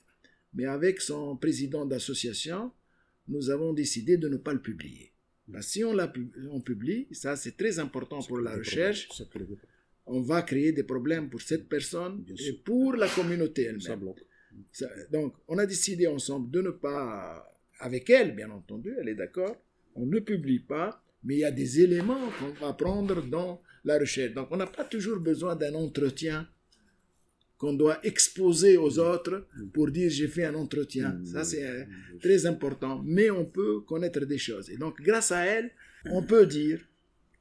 mais avec son président d'association, nous avons décidé de ne pas le publier. Si on, on publie, ça c'est très important pour la recherche, on va créer des problèmes pour cette personne et pour la communauté elle-même. Donc, on a décidé ensemble de ne pas, avec elle bien entendu, elle est d'accord, on ne publie pas, mais il y a des éléments qu'on va prendre dans la recherche. Donc on n'a pas toujours besoin d'un entretien qu'on doit exposer aux autres pour dire j'ai fait un entretien. Ça c'est euh, très important. Mais on peut connaître des choses. Et donc grâce à elle, on peut dire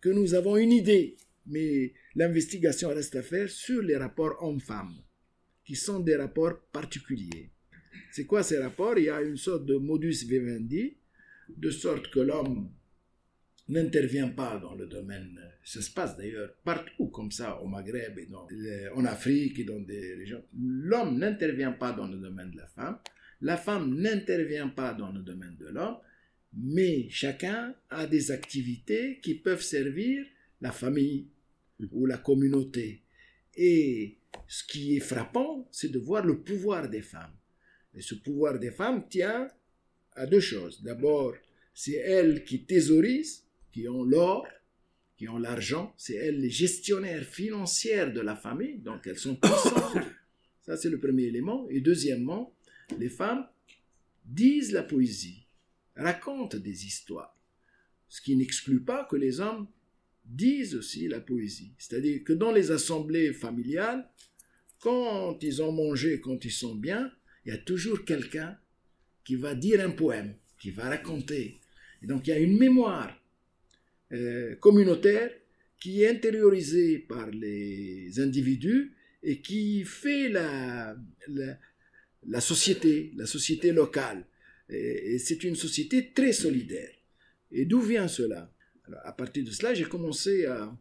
que nous avons une idée, mais l'investigation reste à faire sur les rapports hommes-femmes, qui sont des rapports particuliers. C'est quoi ces rapports? Il y a une sorte de modus vivendi, de sorte que l'homme n'intervient pas dans le domaine, ça se passe d'ailleurs partout comme ça, au Maghreb et dans, en Afrique et dans des régions. L'homme n'intervient pas dans le domaine de la femme, la femme n'intervient pas dans le domaine de l'homme, mais chacun a des activités qui peuvent servir la famille ou la communauté. Et ce qui est frappant, c'est de voir le pouvoir des femmes. Et ce pouvoir des femmes tient à deux choses. D'abord, c'est elles qui thésaurisent, qui ont l'or, qui ont l'argent. C'est elles les gestionnaires financières de la famille, donc elles sont puissantes. Ça, c'est le premier élément. Et deuxièmement, les femmes disent la poésie, racontent des histoires. Ce qui n'exclut pas que les hommes disent aussi la poésie. C'est-à-dire que dans les assemblées familiales, quand ils ont mangé, quand ils sont bien, il y a toujours quelqu'un qui va dire un poème, qui va raconter. Et donc il y a une mémoire euh, communautaire qui est intériorisée par les individus et qui fait la, la, société, la société locale. Et, c'est une société très solidaire. Et d'où vient cela? À partir de cela, j'ai commencé à...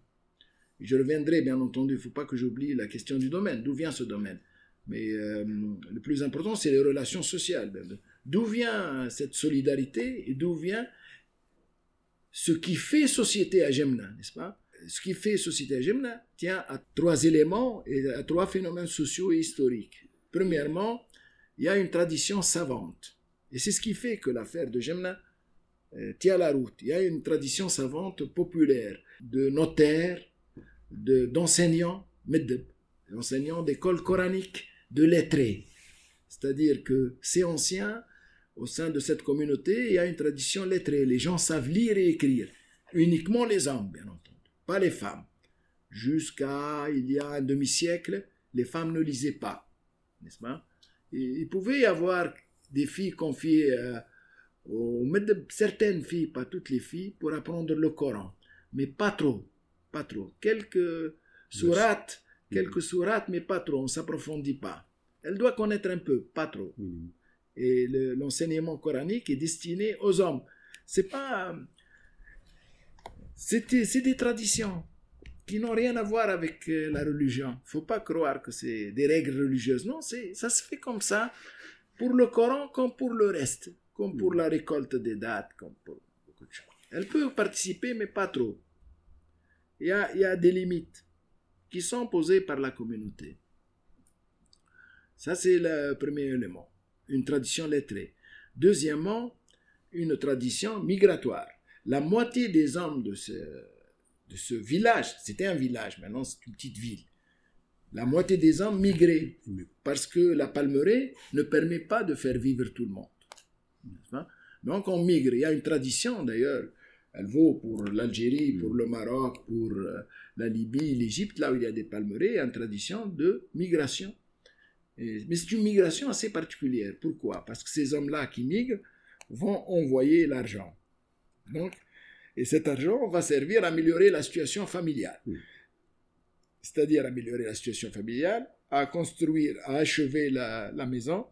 Je reviendrai, bien entendu, il ne faut pas que j'oublie la question du domaine. D'où vient ce domaine? Mais euh, le plus important, c'est les relations sociales. D'où vient cette solidarité et d'où vient ce qui fait société à Gemna, n'est-ce pas? Ce qui fait société à Gemna tient à trois éléments et à trois phénomènes sociaux et historiques. Premièrement, il y a une tradition savante. Et c'est ce qui fait que l'affaire de Gemna euh, tient la route. Il y a une tradition savante populaire de notaires, d'enseignants, de, d'enseignants d'écoles coraniques, de lettrés. C'est-à-dire que ces anciens au sein de cette communauté, il y a une tradition lettrée. Les gens savent lire et écrire. Uniquement les hommes, bien entendu, pas les femmes. Jusqu'à il y a un demi-siècle, les femmes ne lisaient pas, n'est-ce pas? Il pouvait y avoir des filles confiées euh, aux, certaines filles, pas toutes les filles, pour apprendre le Coran, mais pas trop, pas trop. Quelques sourates, quelques sourates, mais pas trop. On s'approfondit pas. Elle doit connaître un peu, pas trop et l'enseignement coranique est destiné aux hommes. C'est pas. C'est des traditions qui n'ont rien à voir avec euh, la religion. Il faut pas croire que c'est des règles religieuses. Non, ça se fait comme ça pour le Coran comme pour le reste, comme pour la récolte des dates, comme pour beaucoup de choses. Elle peut participer, mais pas trop. Il y a des limites qui sont posées par la communauté. Ça, c'est le premier élément une tradition lettrée. Deuxièmement, une tradition migratoire. La moitié des hommes de ce, de ce village, c'était un village, maintenant c'est une petite ville, la moitié des hommes migraient parce que la palmeraie ne permet pas de faire vivre tout le monde. Donc on migre. Il y a une tradition d'ailleurs, elle vaut pour l'Algérie, pour le Maroc, pour euh, la Libye, l'Égypte, là où il y a des palmeraies, il y a une tradition de migration mais c'est une migration assez particulière. Pourquoi? Parce que ces hommes-là qui migrent vont envoyer l'argent. Donc, et cet argent va servir à améliorer la situation familiale. C'est-à-dire améliorer la situation familiale, à construire, à achever la, maison,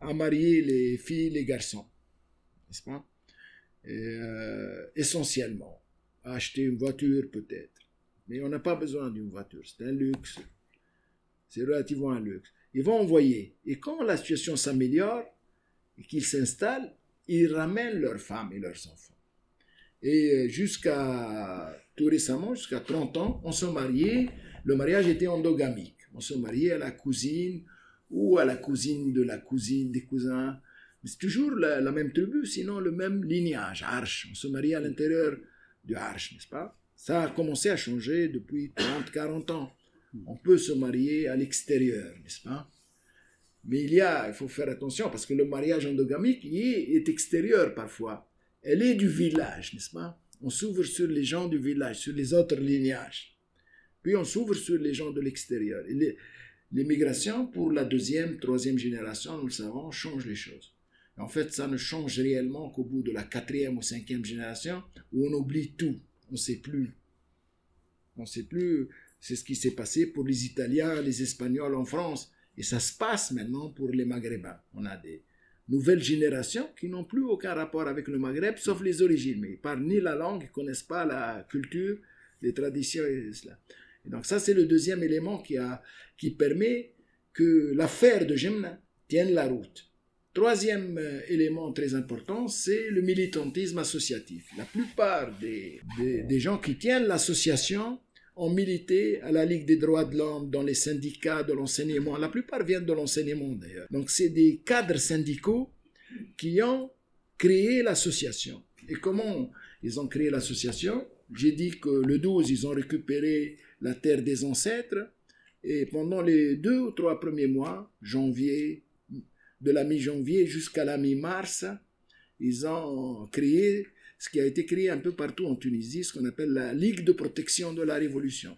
à marier les filles, les garçons. N'est-ce pas? Euh, Essentiellement. À acheter une voiture peut-être. Mais on n'a pas besoin d'une voiture. C'est un luxe. C'est relativement un luxe ils vont envoyer. Et quand la situation s'améliore et qu'ils s'installent, ils ramènent leurs femmes et leurs enfants. Et euh, jusqu'à tout récemment, jusqu'à 30 ans, on se mariait, le mariage était endogamique. On se mariait à la cousine ou à la cousine de la cousine des cousins. Mais c'est toujours la, même tribu, sinon le même lignage, Arche. On se mariait à l'intérieur du Arche, n'est-ce pas? Ça a commencé à changer depuis 30, 40 ans on peut se marier à l'extérieur, n'est-ce pas? Mais il y a, il faut faire attention parce que le mariage endogamique est, extérieur parfooi. Elle est du village, n'est-ce pas? On s'ouvre sur les gens du village, sur les autres lignages. Puis on s'ouvre sur les gens de l'extérieur. L'immigration, pour la deuxième, troisième génération, nous le savons, change les choses. En fait, ça ne change réellement qu'au bout de la quatrième ou cinquième génération, où on oublie tout. On ne sait plus. On ne sait plus c'est ce qui s'est passé pour les Italiens, les Espagnols en France. Et ça se passe maintenant pour les Maghrébins. On a des, nouvelle génération qui n'ont plus aucun rapport avec le Maghreb, sauf les origines. Mais ils parlent ni la langue, ils connaissent pas la culture, les traditions et cela. Et donc ça, c'est le deuxième élément qui, a, qui permet que l'affaire de Jemna tienne la route. Troisième euh, élément très important, c'est le militantisme associatif. La plupart des, des gens qui tiennent l'association ont milité à la Ligue des droits de l'homme, dans les syndicats de l'enseignement. La plupart viennent de l'enseignement d'ailleurs. Donc c'est des cadres syndicaux qui ont créé l'association. Et comment ils ont créé l'association? J'ai dit que le 12, ils ont récupéré la terre des ancêtres. Et pendant les deux ou trois premiers mois, janvier, de la mi-janvier jusqu'à la mi-mars, ils ont créé ce qui a été créé un peu partout en Tunisie, ce qu'on appelle la Ligue de protection de la Révolution.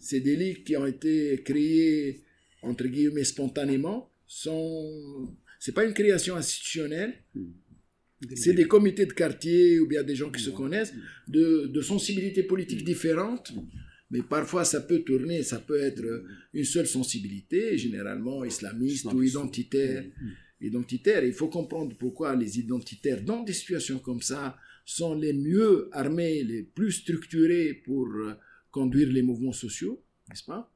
C'est des ligues qui ont été créées, entre guillemets, spontanément. Ce n'est pas une création institutionnelle. C'est des comités de quartier ou bien des gens qui se connaissent, de, de sensibilités politiques différentes. Mais parfois, ça peut tourner, ça peut être une seule sensibilité, généralement islamiste ou identitaire identitaires. Il faut comprendre pourquoi les identitaires, dans des situations comme ça, sont les mieux armés, les plus structurés pour euh, conduire les mouvements sociaux, n'est-ce pas?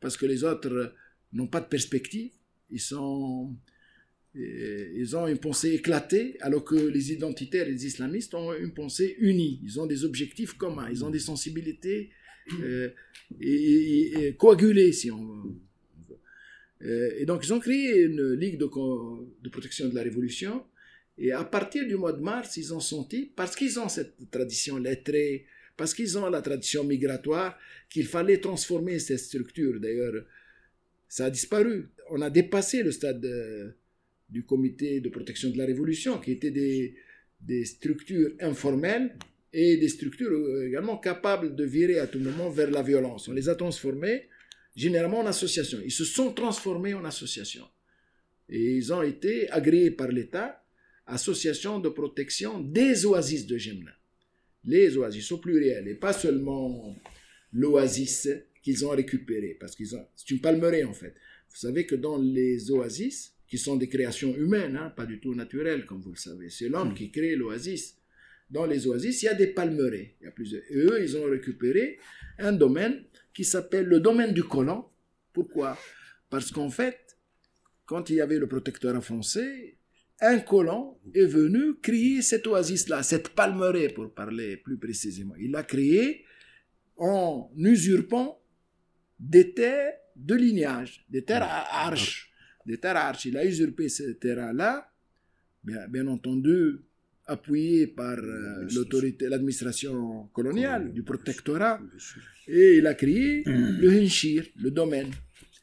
Parce que les autres n'ont pas de perspective, ils euh, ils ont une pensée éclatée, alors que les identitaires et les islamistes ont une pensée unie. Ils ont des objectifs communs, ils ont des sensibilités euh, et, coagulées, si on veut. Euh, et donc, ils ont créé une ligue de, protection de la Révolution. Et à partir du mois de mars, ils ont senti, parce qu'ils ont cette tradition lettrée, parce qu'ils ont la tradition migratoire, qu'il fallait transformer cette structure. D'ailleurs, ça a disparu. On a dépassé le stade euh, du comité de protection de la Révolution, qui était des, des structures informelles et des structures euh, également capables de virer à tout moment vers la violence. On les a transformées généralement en association. Ils se sont transformés en association. Et ils ont été agréés par l'État, association de protection des oasis de Gemna. Les oasis au pluriel, et pas seulement l'oasis qu'ils ont récupéré, parce qu'ils ont, c'est une palmeraie en fait. Vous savez que dans les oasis, qui sont des créations humaines, hein, pas du tout naturelles, comme vous le savez, c'est l'homme hmm. qui crée l'oasis. Dans les oasis, il y a des palmeraies. Il y a plusieurs. Et eux, ils ont récupéré un domaine qui s'appelle le domaine du colon. Pourquoi? Parce qu'en fait, quand il y avait le protectorat français, un colon est venu créer cette oasis-là, cette palmeraie pour parler plus précisément. Il l'a créée en usurpant des terres de lignage, des terres à arches. Des terres à. Il a usurpé ces terres-là, bien, bien entendu, appuyé par euh, l'autorité, l'administration coloniale du protectorat, et il a créé hmm. le Henshir, le domaine.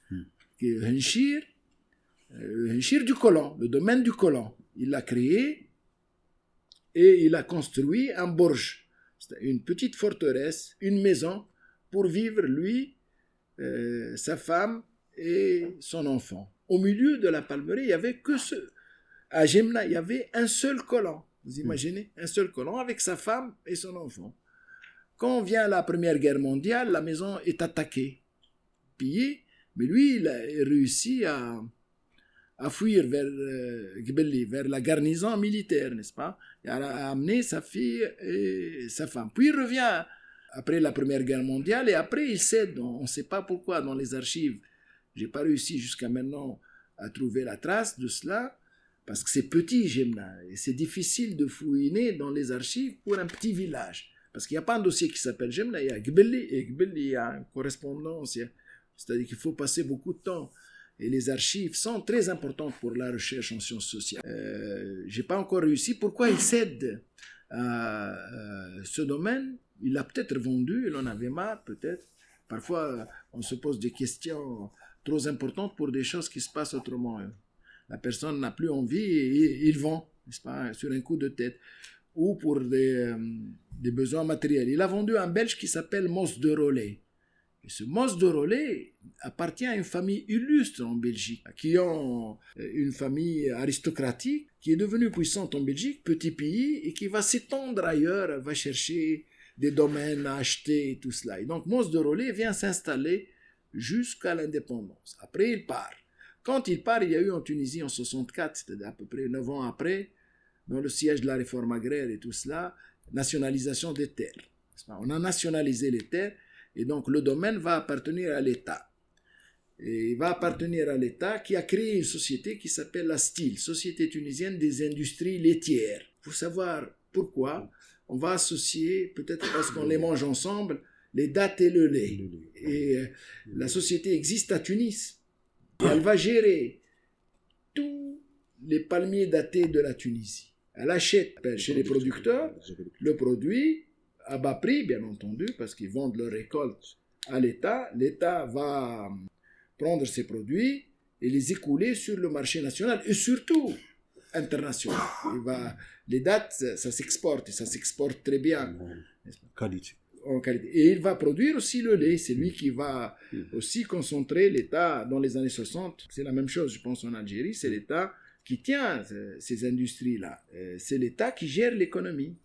Hmm. Le Henshir, euh, le Henshir du colon, le domaine du colon. Il l'a créé et il a construit un borge, une petite forteresse, une maison pour vivre lui, euh, sa femme et son enfant. Au milieu de la palmerie, il y avait que ce. À Gemna, il y avait un seul colon. Vous imaginez? Un seul colon avec sa femme et son enfant. Quand vient la Première Guerre mondiale, la maison est attaquée, pillée, mais lui, il a réussi à, fuir vers euh, vers la garnison militaire, n'est-ce pas? Il a amené sa fille et sa femme. Puis il revient après la Première Guerre mondiale et après il cède. On ne sait pas pourquoi dans les archives. J'ai pas réussi jusqu'à maintenant à trouver la trace de cela. Parce que c'est petit, Gemna, et c'est difficile de fouiner dans les archives pour un petit village. Parce qu'il n'y a pas un dossier qui s'appelle Gemna, il y a Gbeli, et Gbeli, il y a une correspondance, c'est-à-dire qu'il faut passer beaucoup de temps. Et les archives sont très importantes pour la recherche en sciences sociales. Euh, J'ai pas encore réussi. Pourquoi il cède à ce domaine? Il l'a peut-être vendu, il en avait marre, peut-être. Parfois, on se pose des questions trop importantes pour des choses qui se passent autrement la personne n'a plus envie et il vend, n'est-ce pas, sur un coup de tête, ou pour des, euh, des besoins matériels. Il a vendu un Belge qui s'appelle Moss de Rollet. Et ce Moss de Rollet appartient à une famille illustre en Belgique, qui ont euh, une famille aristocratique, qui est devenue puissante en Belgique, petit pays, et qui va s'étendre ailleurs, va chercher des domaines à acheter et tout cela. Et donc Moss de Rollet vient s'installer jusqu'à l'indépendance. Après, il part Quand il part, il y a eu en Tunisie en 64, c'est-à-dire à peu près 9 ans après, dans le siège de la réforme agraire et tout cela, nationalisation des terres. On a nationalisé les terres et donc le domaine va appartenir à l'État. Et il va appartenir à l'État qui a créé une société qui s'appelle la STIL, Société tunisienne des industries laitières. Pour savoir pourquoi, on va associer, peut-être parce qu'on les mange ensemble, les dates et le lait. Et euh, la société existe à Tunis. elle va gérer tous les palmiers datés de la Tunisie. Elle achète chez les producteurs le produit à bas prix, bien entendu, parce qu'ils vendent leur récolte à l'État. L'État va prendre ces produits et les écouler sur le marché national et surtout international. Il va, les dates, ça, s'exporte et ça s'exporte très bien. Qualité. Et il va produire aussi le lait. C'est lui qui va aussi concentrer l'État dans les années 60. C'est la même chose, je pense, en Algérie. C'est l'État qui tient euh, ces industries-là. Euh, c'est l'État qui gère l'économie.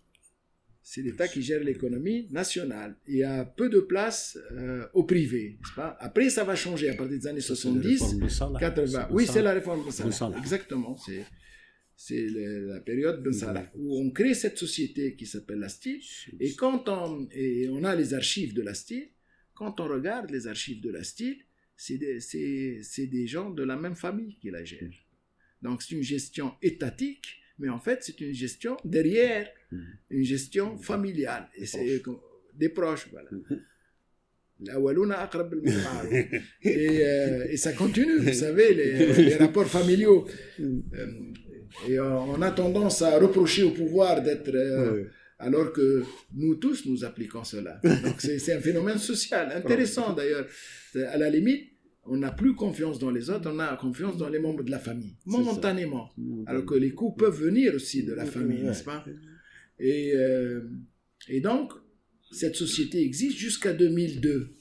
C'est l'État qui gère l'économie nationale. Il y a peu de place euh, au privé, pas? Après, ça va changer à partir des années 70, 80. Oui, c'est la réforme de Exactement. C'est c'est la période de Salah, où on crée cette société qui s'appelle la STIL. Et quand on, et on a les archives de la STIL, quand on regarde les archives de la STIL, c'est des, des gens de la même famille qui la gèrent. Donc c'est une gestion étatique, mais en fait c'est une gestion derrière, mm-hmm. une gestion familiale. Et c'est des proches, voilà. Mm-hmm. et, euh, et ça continue, vous savez, les, les rapports familiaux. Euh, et on a tendance à reprocher au pouvoir d'être... Euh, alors que nous tous, nous appliquons cela. Donc c'est un phénomène social, intéressant d'ailleurs. À la limite, on n'a plus confiance dans les autres, on a confiance dans les membres de la famille, momentanément. Alors que les coups peuvent venir aussi de la famille, n'est-ce pas? Et, euh, et donc, cette société existe jusqu'à 2002.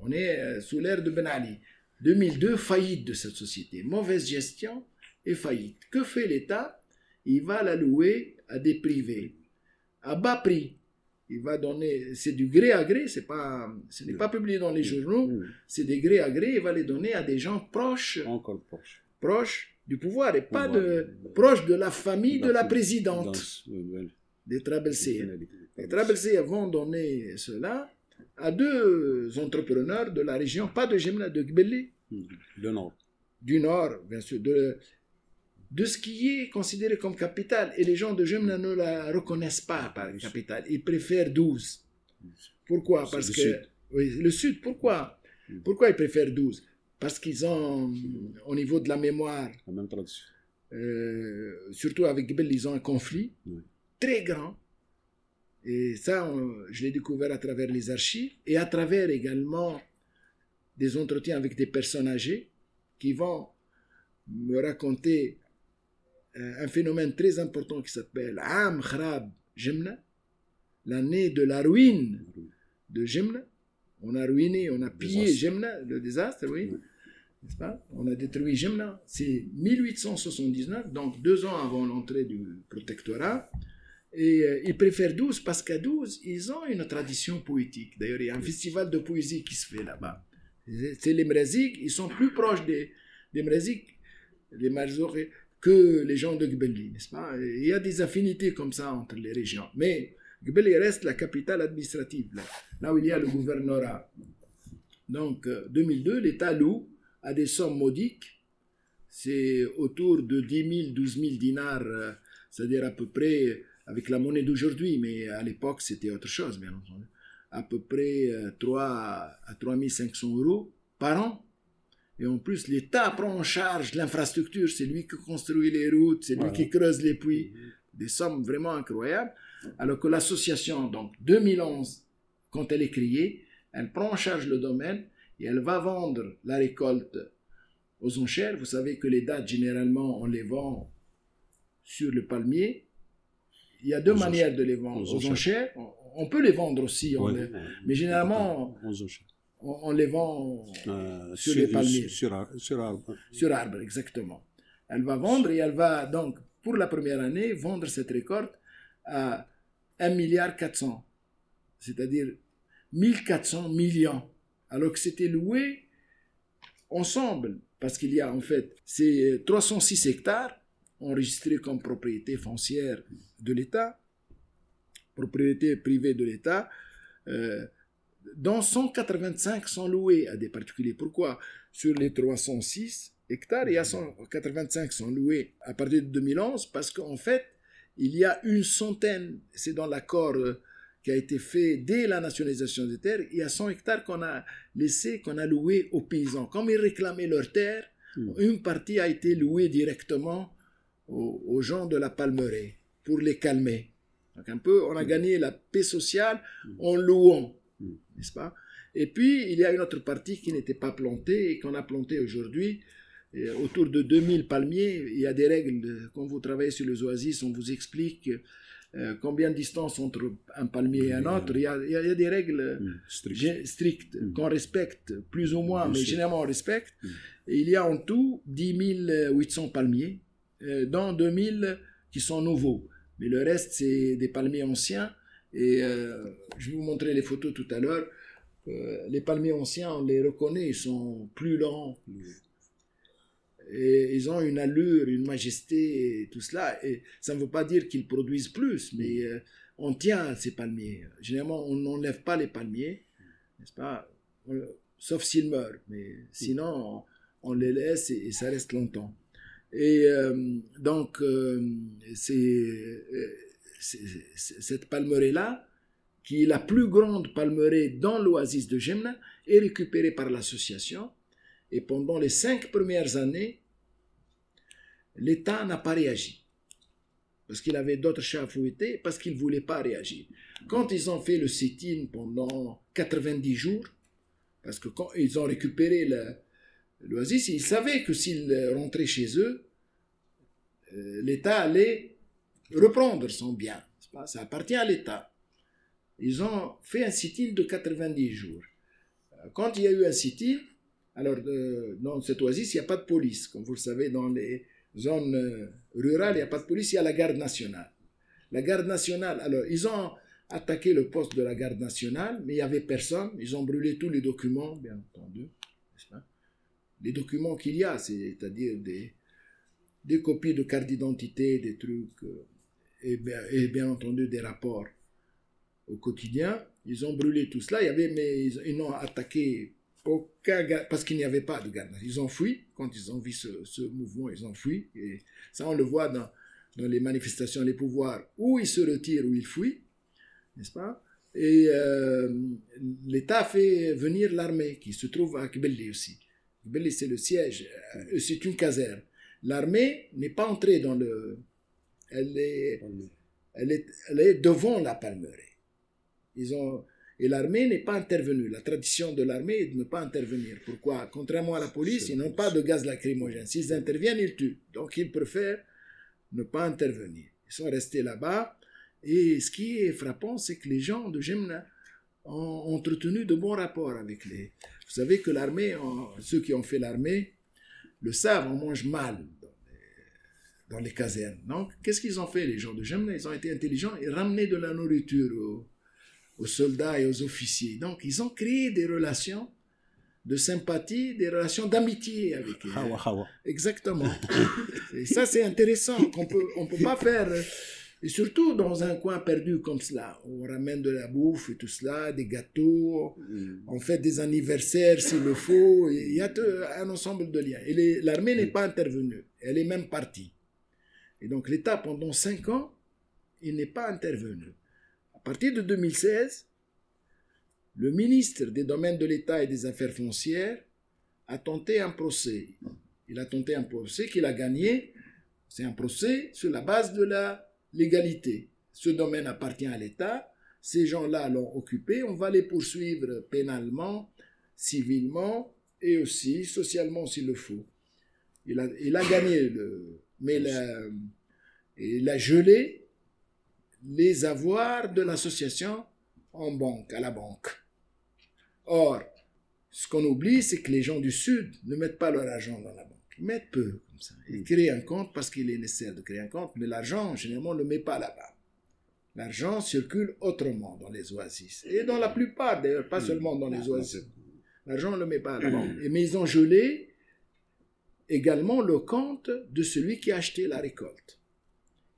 On est euh, sous l'ère de Ben Ali. 2002, faillite de cette société. Mauvaise gestion, est faillite. Que fait l'État? Il va la louer à des privés, à bas prix. Il va donner, c'est du gré à gré, c'est pas, ce n'est pas publié dans les journaux, c'est des gré à gré, il va les donner à des gens proches, encore proches, proches du pouvoir et pas de, proches de la famille de la présidente. des Trabelsiers. Les Trabelsiers vont donner cela à deux entrepreneurs de la région, pas de Jemna, de Gbeli. Du nord. Du nord, bien sûr, de, de ce qui est considéré comme capitale. Et les gens de Jemna ne la reconnaissent pas par capitale. Ils préfèrent 12. Pourquoi? Parce que. Sud. Oui, le Sud, pourquoi? Hmm. Pourquoi ils préfèrent 12 Parce qu'ils ont, au niveau de la mémoire. La même tradition. Euh, surtout avec Gibel, ils ont un conflit très grand. Et ça, je l'ai découvert à travers les archives et à travers également des entretiens avec des personnes âgées qui vont me raconter un phénomène très important qui s'appelle Am Khrab Jemna, l'année de la ruine de Jemna. On a ruiné, on a pillé Jemna, le désastre, oui. N'est-ce pas? On a détruit Jemna. C'est 1879, donc deux ans avant l'entrée du protectorat. Et euh, ils préfèrent 12 parce qu'à 12, ils ont une tradition poétique. D'ailleurs, il y a un festival de poésie qui se fait là-bas. C'est les Mrazik, ils sont plus proches des, des Mrazik, les Marzoré, que les gens de Gbeli, n'est-ce pas? Il y a des affinités comme ça entre les régions. Mais Gbeli reste la capitale administrative, là, où il y a le gouvernorat. Donc, 2002, euh, l'État loue à des sommes modiques. C'est autour de 10 000, 12 000 dinars, euh, c'est-à-dire à peu près avec la monnaie d'aujourd'hui, mais à l'époque c'était autre chose, bien entendu. À peu près 3 euh, à 3 500 euros par an et en plus, l'État prend en charge l'infrastructure. C'est lui qui construit les routes, c'est lui qui creuse les puits. Des sommes vraiment incroyables. Alors que l'association, donc 2011, quand elle est créée, elle prend en charge le domaine et elle va vendre la récolte aux enchères. Vous savez que les dates, généralement, on les vend sur le palmier. Il y a deux manières de les vendre. Aux enchères, on peut les vendre aussi, mais généralement, on, les vend euh, sur, les palmiers. Sur, arbre. Sur arbre, exactement. Elle va vendre et elle va donc, pour la première année, vendre cette récolte à 1 milliard 400, c'est-à-dire 1400 millions, alors que c'était loué ensemble parce qu'il y a en fait ces 306 hectares enregistrés comme propriété foncière de l'État, propriété privée de l'État, euh, dont 185 sont loués à des particuliers. Pourquoi? Sur les 306 hectares, il y a 185 sont loués à partir de 2011 parce qu'en fait, il y a une centaine, c'est dans l'accord euh, qui a été fait dès la nationalisation des terres, il y a 100 hectares qu'on a laissé, qu'on a loué aux paysans. Comme ils réclamaient leurs terres, hmm. une partie a été louée directement aux, gens de la Palmeraie pour les calmer. Donc un peu, on a hmm. gagné la paix sociale hmm. en louant, n'est-ce pas? Et puis, il y a une autre partie qui n'était pas plantée et qu'on a plantée aujourd'hui autour de 2000 palmiers, il y a des règles. Quand vous travaillez sur les oasis, on vous explique euh, combien de distance entre un palmier et un autre. Il y a, des règles mm. strictes mm. qu'on respecte, plus ou moins, mais généralement on respecte. Mm. Et il y a en tout 10 800 palmiers, euh, dont 2000 qui sont nouveaux. Mais le reste, c'est des palmiers anciens. Et euh, je vais vous montrer les photos tout à l'heure. les palmiers anciens, on les reconnaît, ils sont plus lents, et ils ont une allure, une majesté, et tout cela. Et ça ne veut pas dire qu'ils produisent plus, mais euh, on tient ces palmiers. Généralement, on n'enlève pas les palmiers, n'est-ce pas? Sauf s'ils meurent, mais sinon, on, les laisse et, ça reste longtemps. Et euh, donc, euh, c'est cette palmeraie-là, qui est la plus grande palmeraie dans l'oasis de Gemna, est récupérée par l'association et pendant les cinq premières années, l'État n'a pas réagi. Parce qu'il avait d'autres chats à fouetter, parce qu'il ne voulait pas réagir. Quand ils ont fait le sit-in pendant 90 jours, parce que quand ils ont récupéré l'oasis, ils savaient que s'ils rentraient chez eux, euh, l'État allait reprendre son bien. Ça appartient à l'État. Ils ont fait un sit-in de 90 jours. Quand il y a eu un sit-in, alors, euh, dans cette oasis, il n'y a pas de police. Comme vous le savez, dans les zones euh, rurales, il n'y a pas de police, il y a la garde nationale. La garde nationale, alors, ils ont attaqué le poste de la garde nationale, mais il n'y avait personne. Ils ont brûlé tous les documents, bien entendu. Les documents qu'il y a, c'est-à-dire des, des copies de cartes d'identité, des trucs, euh, et, bien, entendu des rapports au quotidien. Ils ont brûlé tout cela. Il y avait, mais ils, n'ont attaqué aucun parce qu'il n'y avait pas de garde. Ils ont fui, quand ils ont vu ce, mouvement, ils ont fui. Et ça, on le voit dans, dans les manifestations, les pouvoirs, où ils se retirent, où ils fuient, n'est-ce pas? Et euh, l'État fait venir l'armée, qui se trouve à Kbelli aussi. Kbelli, c'est le siège, euh, c'est une caserne. L'armée n'est pas entrée dans le... Elle est, elle est, elle est devant la palmeraie. Ils ont et l'armée n'est pas intervenue. La tradition de l'armée est de ne pas intervenir. Pourquoi? Contrairement à la police, ils n'ont pas de gaz lacrymogène. S'ils interviennent, ils tuent. Donc ils préfèrent ne pas intervenir. Ils sont restés là-bas. Et ce qui est frappant, c'est que les gens de Gemna ont entretenu de bons rapports avec les... Vous savez que l'armée, ceux qui ont fait l'armée, le savent, on mange mal dans les, casernes. Donc, qu'est-ce qu'ils ont fait, les gens de Gemna? Ils ont été intelligents et ramené de la nourriture aux, aux soldats et aux officiers. Donc, ils ont créé des relations de sympathie, des relations d'amitié avec eux. Exactement. et ça, c'est intéressant qu'on peut, on peut pas faire. Et surtout dans un coin perdu comme cela, on ramène de la bouffe et tout cela, des gâteaux, mm. on fait des anniversaires s'il le faut. Il y a un ensemble de liens. Et l'armée n'est pas intervenue, elle est même partie. Et donc l'État, pendant cinq ans, il n'est pas intervenu. À partir de 2016, le ministre des Domaines de l'État et des Affaires foncières a tenté un procès. Il a tenté un procès qu'il a gagné. C'est un procès sur la base de la légalité. Ce domaine appartient à l'État. Ces gens-là l'ont occupé. On va les poursuivre pénalement, civilement et aussi socialement s'il le faut. Il a, il a gagné, le, mais il a gelé les avoirs de l'association en banque, à la banque. Or, ce qu'on oublie, c'est que les gens du Sud ne mettent pas leur argent dans la banque. Ils mettent peu, comme ça. Ils mm. créent un compte parce qu'il est nécessaire de créer un compte, mais l'argent, généralement, on ne le met pas là-bas. L'argent circule autrement dans les oasis. Et dans la plupart, d'ailleurs, pas mm. seulement dans les oasis. L'argent, on ne le met pas là-bas. Mais ils ont gelé également le compte de celui qui a acheté la récolte,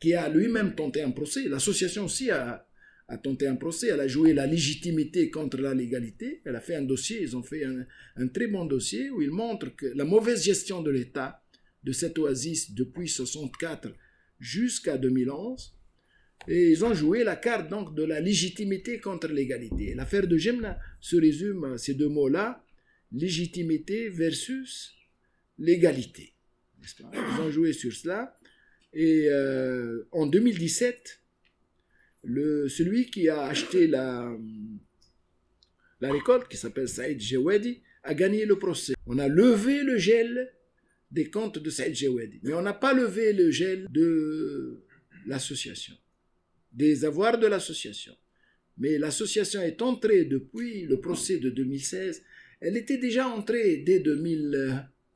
qui a lui-même tenté un procès. L'association aussi a, tenté un procès, elle a joué la légitimité contre la légalité, elle a fait un dossier, ils ont fait un, un très bon dossier où ils montrent que la mauvaise gestion de l'État de cette oasis depuis 64 jusqu'à 2011, et ils ont joué la carte donc de la légitimité contre l'égalité. L'affaire de Gemna se résume à ces deux mots-là, légitimité versus l'égalité. Ils ont joué sur cela. Et euh, en 2017, le, celui qui a acheté la, la récolte, qui s'appelle Saïd Jewedi, a gagné le procès. On a levé le gel des comptes de Saïd Jewedi, mais on n'a pas levé le gel de l'association, des avoirs de l'association. Mais l'association est entrée depuis le procès de 2016. Elle était déjà entrée dès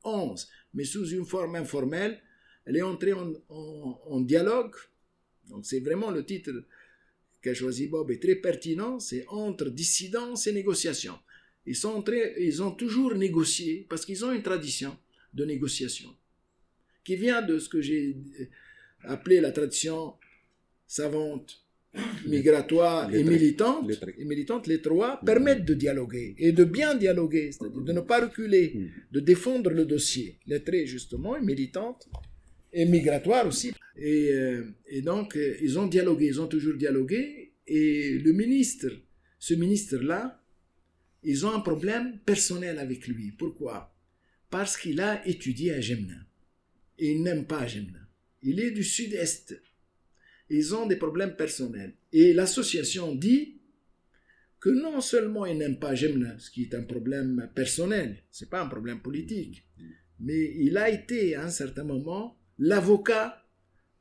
2011 mais sous une forme informelle. Elle est entrée en, dialogue. Donc c'est vraiment le titre qu'a choisi Bob est très pertinent. C'est entre dissidence et négociation. Ils, sont entrés, ils ont toujours négocié parce qu'ils ont une tradition de négociation qui vient de ce que j'ai appelé la tradition savante migratoire et militante, et militante, les trois permettent de dialoguer et de bien dialoguer, c'est-à-dire de ne pas reculer, mm. de défendre le dossier. Les justement, et militante et migratoire aussi. Et, euh, et donc, euh, ils ont dialogué, ils ont toujours dialogué. Et le ministre, ce ministre-là, ils ont un problème personnel avec lui. Pourquoi? Parce qu'il a étudié à Gemna. Et il n'aime pas Gemna. Il est du sud-est ils ont des problèmes personnels. Et l'association dit que non seulement ils n'aiment pas Jemna, ce qui est un problème personnel, c'est pas un problème politique, mais il a été à un certain moment l'avocat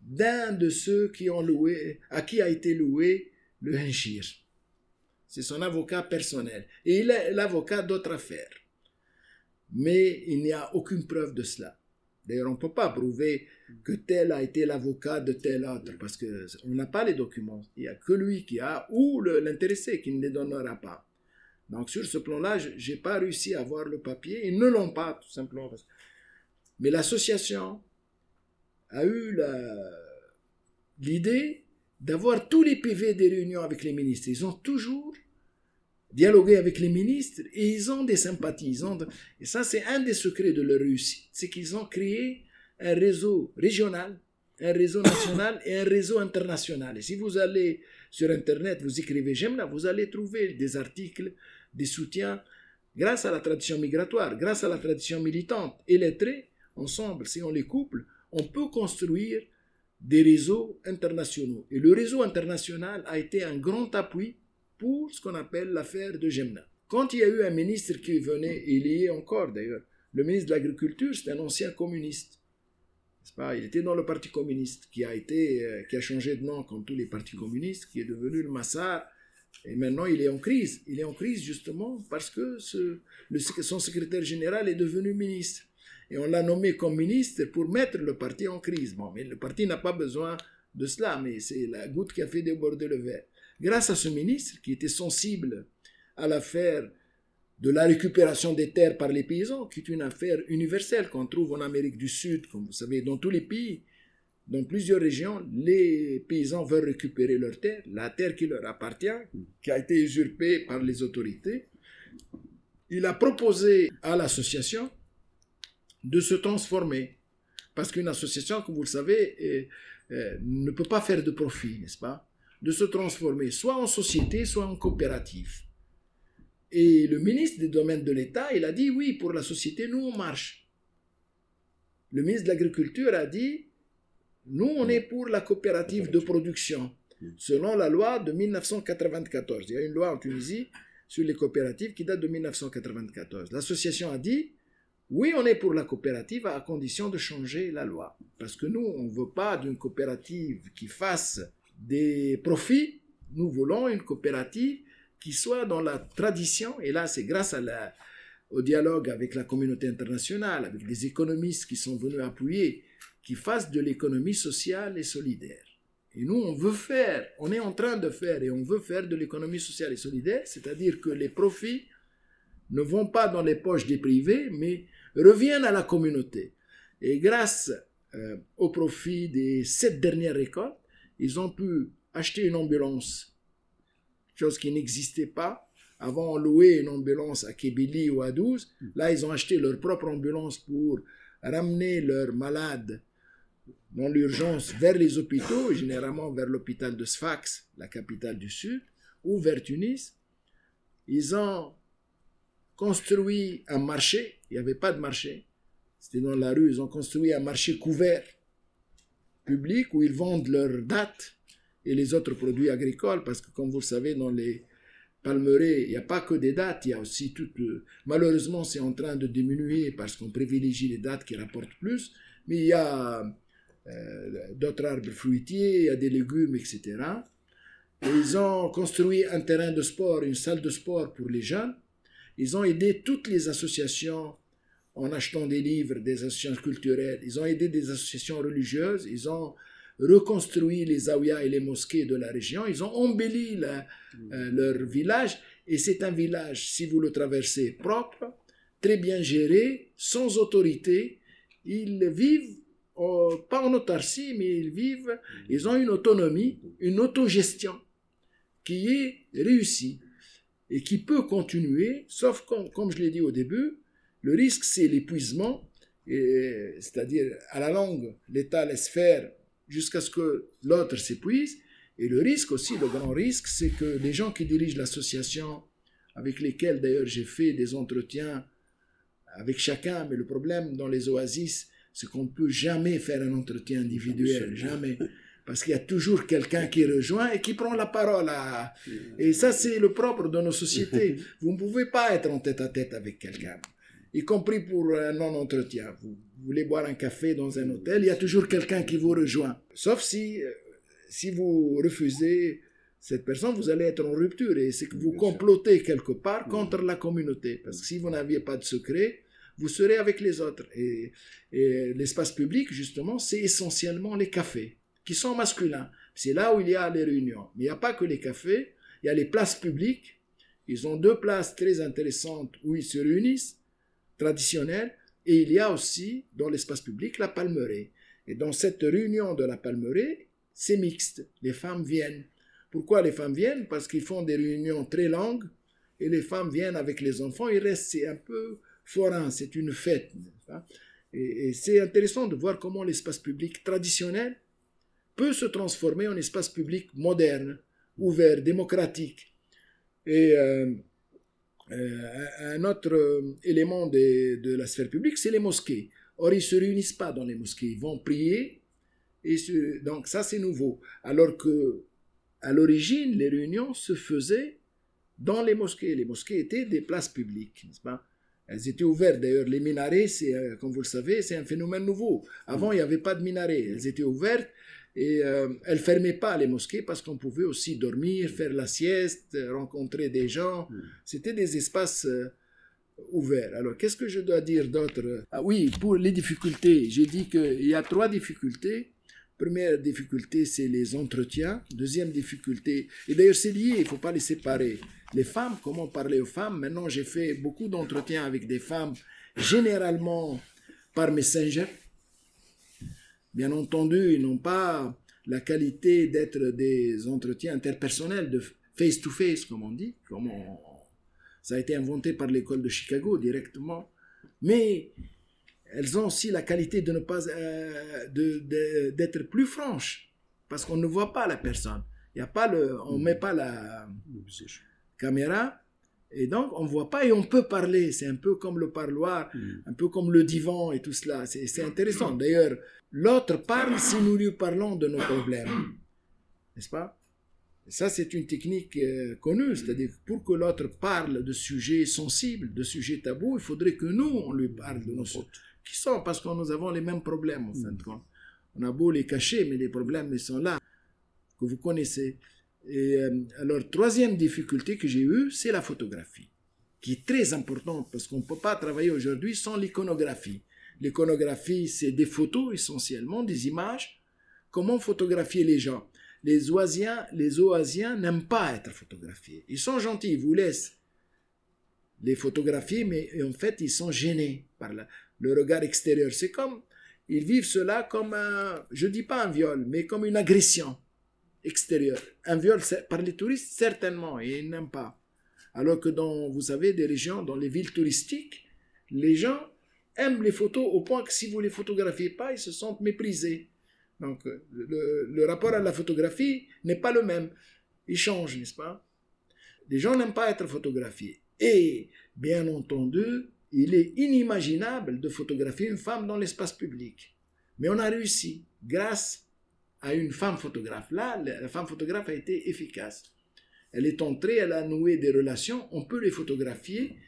d'un de ceux qui ont loué, à qui a été loué le Henshir. C'est son avocat personnel. Et il est l'avocat d'autres affaires. Mais il n'y a aucune preuve de cela. D'ailleurs, on ne peut pas prouver que tel a été l'avocat de tel autre, parce qu'on n'a pas les documents. Il n'y a que lui qui a, ou l'intéressé qui ne les donnera pas. Donc sur ce plan-là, je n'ai pas réussi à avoir le papier. Ils ne l'ont pas, tout simplement. Mais l'association a eu l'idée d'avoir tous les PV des réunions avec les ministres. Ils ont toujours dialogué avec les ministres et ils ont des sympathies. Et ça, c'est un des secrets de leur réussite. C'est qu'ils ont créé un réseau régional, un réseau national et un réseau international. Et si vous allez sur Internet, vous écrivez Gemna, vous allez trouver des articles, des soutiens, grâce à la tradition migratoire, grâce à la tradition militante et lettrée, ensemble, si on les couple, on peut construire des réseaux internationaux. Et le réseau international a été un grand appui pour ce qu'on appelle l'affaire de Gemna. Quand il y a eu un ministre qui venait, il y est encore d'ailleurs, le ministre de l'Agriculture, c'est un ancien communiste. Pas? Il était dans le Parti communiste, qui a, été, euh, qui a changé de nom comme tous les partis communistes, qui est devenu le Massar, et maintenant il est en crise. Il est en crise justement parce que le, son secrétaire général est devenu ministre. Et on l'a nommé comme ministre pour mettre le parti en crise. Bon, mais le parti n'a pas besoin de cela, mais c'est la goutte qui a fait déborder le verre. Grâce à ce ministre qui était sensible à l'affaire de la récupération des terres par les paysans, qui est une affaire universelle qu'on trouve en Amérique du Sud, comme vous savez, dans tous les pays, dans plusieurs régions, les paysans veulent récupérer leurs terres, la terre qui leur appartient, qui a été usurpée par les autorités. Il a proposé à l'association de se transformer, parce qu'une association, comme vous le savez, ne peut pas faire de profit, n'est-ce pas? De se transformer soit en société, soit en coopérative. Et le ministre des Domaines de l'État, il a dit oui, pour la société, nous, on marche. Le ministre de l'Agriculture a dit nous, on est pour la coopérative de production, selon la loi de 1994. Il y a une loi en Tunisie sur les coopératives qui date de 1994. L'association a dit oui, on est pour la coopérative à condition de changer la loi. Parce que nous, on ne veut pas d'une coopérative qui fasse des profits. Nous voulons une coopérative qui soit dans la tradition, et là c'est grâce au dialogue avec la communauté internationale, avec des économistes qui sont venus appuyer, qui fassent de l'économie sociale et solidaire. Et nous, on veut faire, on est en train de faire, et on veut faire de l'économie sociale et solidaire, c'est-à-dire que les profits ne vont pas dans les poches des privés, mais reviennent à la communauté. Et grâce euh, au profit des sept dernières récoltes, ils ont pu acheter une ambulance, chose qui n'existait pas. Avant, on louait une ambulance à Kébili ou à 12. Là, ils ont acheté leur propre ambulance pour ramener leurs malades dans l'urgence vers les hôpitaux, généralement vers l'hôpital de Sfax, la capitale du Sud, ou vers Tunis. Ils ont construit un marché, il n'y avait pas de marché, c'était dans la rue, ils ont construit un marché couvert public où ils vendent leurs dates et les autres produits agricoles, parce que comme vous le savez, dans les palmeraies, il n'y a pas que des dates, il y a aussi tout... malheureusement, c'est en train de diminuer parce qu'on privilégie les dates qui rapportent plus, mais il y a euh, d'autres arbres fruitiers, il y a des légumes, etc. Et ils ont construit un terrain de sport, une salle de sport pour les jeunes. Ils ont aidé toutes les associations en achetant des livres, des associations culturelles. Ils ont aidé des associations religieuses. Ils ont reconstruit les zaouïas et les mosquées de la région. Ils ont embelli euh, leur village. Et c'est un village, si vous le traversez, propre, très bien géré, sans autorité. Ils vivent pas en autarcie, mais ils vivent, ils ont une autonomie, une autogestion qui est réussie et qui peut continuer, sauf comme, comme je l'ai dit au début, le risque c'est l'épuisement, c'est-à-dire à la longue, l'État laisse faire jusqu'à ce que l'autre s'épuise, et le risque aussi, le grand risque, c'est que les gens qui dirigent l'association, avec lesquels d'ailleurs j'ai fait des entretiens avec chacun, mais le problème dans les oasis, c'est qu'on ne peut jamais faire un entretien individuel, jamais. Parce qu'il y a toujours quelqu'un qui rejoint et qui prend la parole. Et ça, c'est le propre de nos sociétés. Vous ne pouvez pas être en tête à tête avec quelqu'un, y compris pour un non-entretien. Vous voulez boire un café dans un hôtel, il y a toujours quelqu'un qui vous rejoint. Sauf si, euh, si vous refusez cette personne, vous allez être en rupture et c'est que vous complotez quelque part contre la communauté. Parce que si vous n'aviez pas de secret, vous serez avec les autres. Et, l'espace public, justement, c'est essentiellement les cafés, qui sont masculins. C'est là où il y a les réunions. Mais il n'y a pas que les cafés, il y a les places publiques. Ils ont deux places très intéressantes où ils se réunissent, traditionnelles, et il y a aussi, dans l'espace public, la palmeraie. Et dans cette réunion de la palmeraie, c'est mixte. Les femmes viennent. Pourquoi les femmes viennent? Parce qu'ils font des réunions très longues et les femmes viennent avec les enfants. Ils restent, c'est un peu forain, c'est une fête. Et, c'est intéressant de voir comment l'espace public traditionnel peut se transformer en espace public moderne, ouvert, démocratique. Et euh, un autre élément de, la sphère publique, c'est les mosquées. Or, ils ne se réunissent pas dans les mosquées, ils vont prier. Donc ça, c'est nouveau. Alors que, à l'origine, les réunions se faisaient dans les mosquées. Les mosquées étaient des places publiques, n'est-ce pas? Elles étaient ouvertes. D'ailleurs, les minarets, euh, comme vous le savez, c'est un phénomène nouveau. Avant, il n'y avait pas de minarets. Elles étaient ouvertes et euh, elles ne fermaient pas les mosquées parce qu'on pouvait aussi dormir, faire la sieste, rencontrer des gens. Hmm. C'était des espaces euh, ouverts. Alors, qu'est-ce que je dois dire d'autre? Ah oui, pour les difficultés, j'ai dit qu'il y a trois difficultés. Première difficulté, c'est les entretiens. Deuxième difficulté, et d'ailleurs c'est lié, il ne faut pas les séparer. Les femmes, comment parler aux femmes? Maintenant, j'ai fait beaucoup d'entretiens avec des femmes, généralement par Messenger. Bien entendu, ils n'ont pas la qualité d'être des entretiens interpersonnels, de face-to-face, comme on dit. Comme Ça a été inventé par l'école de Chicago directement. Mais elles ont aussi la qualité de ne pas euh, d'être plus franches parce qu'on ne voit pas la personne. Il y a pas le, on met pas la caméra et donc on voit pas et on peut parler. C'est un peu comme le parloir, mm. un peu comme le divan et tout cela. C'est intéressant. D'ailleurs, l'autre parle si nous lui parlons de nos problèmes, n'est-ce pas? Ça, c'est une technique euh, connue, c'est-à-dire pour que l'autre parle de sujets sensibles, de sujets tabous, il faudrait que nous, on lui parle de nos, qui sont? Parce que nous avons les mêmes problèmes en fin de compte. On a beau les cacher, mais les problèmes ils sont là, que vous connaissez. Et euh, alors, troisième difficulté que j'ai eue, c'est la photographie, qui est très importante parce qu'on ne peut pas travailler aujourd'hui sans l'iconographie. L'iconographie, c'est des photos essentiellement, des images. Comment photographier les gens? Les oasiens, les oasiens n'aiment pas être photographiés. Ils sont gentils, ils vous laissent les photographier, mais en fait, ils sont gênés par le regard extérieur. C'est comme ils vivent cela comme un, je dis pas un viol, mais comme une agression Un viol par les touristes, certainement, et ils n'aiment pas. Alors que dans, vous savez, des régions, dans les villes touristiques, les gens aiment les photos au point que si vous les photographiez pas, ils se sentent méprisés. Donc, le, le rapport à la photographie n'est pas le même. Il change, n'est-ce pas? Les gens n'aiment pas être photographiés. Et, bien entendu, il est inimaginable de photographier une femme dans l'espace public. Mais on a réussi grâce à une femme photographe. Là, la femme photographe a été efficace. Elle est entrée, elle a noué des relations, on peut les photographier,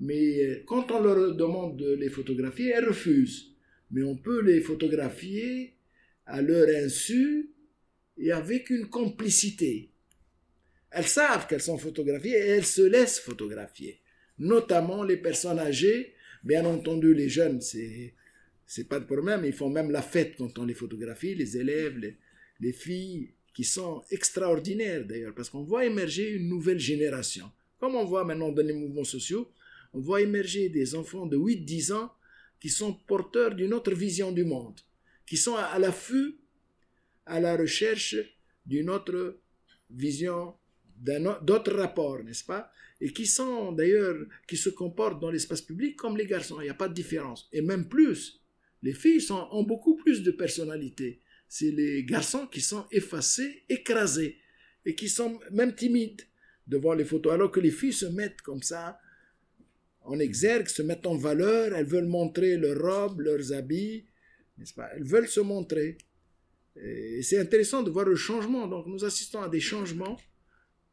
mais quand on leur demande de les photographier, elles refusent. Mais on peut les photographier à leur insu et avec une complicité. Elles savent qu'elles sont photographiées et elles se laissent photographier notamment les personnes âgées. Bien entendu, les jeunes, c'est c'est pas de problème. Ils font même la fête quand on les photographie, les élèves, les, les filles, qui sont extraordinaires d'ailleurs, parce qu'on voit émerger une nouvelle génération. Comme on voit maintenant dans les mouvements sociaux, on voit émerger des enfants de 8-10 ans qui sont porteurs d'une autre vision du monde, qui sont à l'affût, à la recherche d'une autre vision, d'autres rapports, n'est-ce pas? Et qui sont d'ailleurs, qui se comportent dans l'espace public comme les garçons. Il n'y a pas de différence. Et même plus, les filles ont beaucoup plus de personnalité. C'est les garçons qui sont effacés, écrasés, et qui sont même timides devant les photos, alors que les filles se mettent comme ça en exergue, se mettent en valeur, elles veulent montrer leurs robes, leurs habits, n'est-ce pas? Elles veulent se montrer. Et c'est intéressant de voir le changement. Donc nous assistons à des changements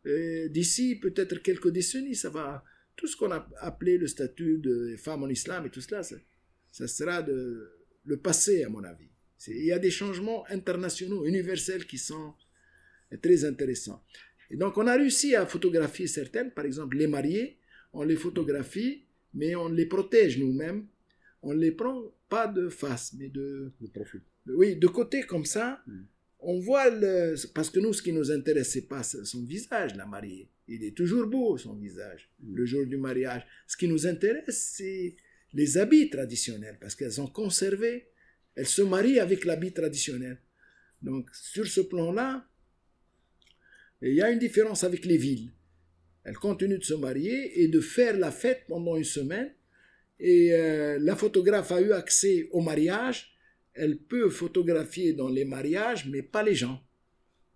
d'ici peut-être quelques décennies, ça va. Tout ce qu'on a appelé le statut de femme en islam et tout cela, ça sera de, le passé, à mon avis. Il y a des changements internationaux, universels qui sont très intéressants. Et donc, on a réussi à photographier certaines, par exemple, les mariés, on les photographie, mais on les protège nous-mêmes. On les prend pas de face, mais de. De profil. Oui, de côté comme ça. Mm on voit le, parce que nous, ce qui nous intéresse, c'est pas son visage, la mariée. Il est toujours beau, son visage, le jour du mariage. Ce qui nous intéresse, c'est les habits traditionnels, parce qu'elles ont conservé, elles se marient avec l'habit traditionnel. Donc, sur ce plan-là, il y a une différence avec les villes. Elles continuent de se marier et de faire la fête pendant une semaine. Et euh, la photographe a eu accès au mariage elle peut photographier dans les mariages, mais pas les gens.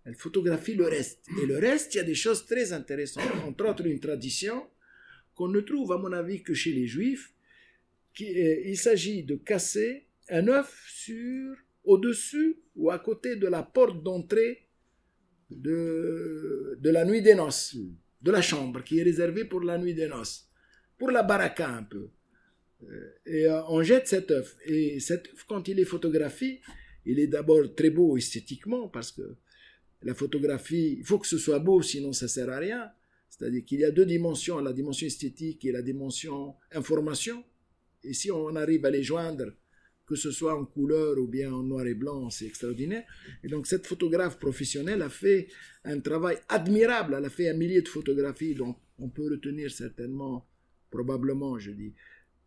Elle photographie le reste. Et le reste, il y a des choses très intéressantes. Entre autres, une tradition qu'on ne trouve, à mon avis, que chez les juifs. Qui il s'agit de casser un œuf sur, au-dessus ou à côté de la porte d'entrée de, de la nuit des noces, de la chambre, qui est réservée pour la nuit des noces. Pour la baraka un peu. Euh, et euh, on jette cet œuf. Et cet œuf, quand il est photographié, il est d'abord très beau esthétiquement parce que la photographie, il faut que ce soit beau, sinon ça sert à rien. C'est-à-dire qu'il y a deux dimensions, la dimension esthétique et la dimension information. Et si on arrive à les joindre, que ce soit en couleur ou bien en noir et blanc, c'est extraordinaire. Et donc cette photographe professionnelle a fait un travail admirable. Elle a fait un millier de photographies, donc on peut retenir certainement, probablement, je dis,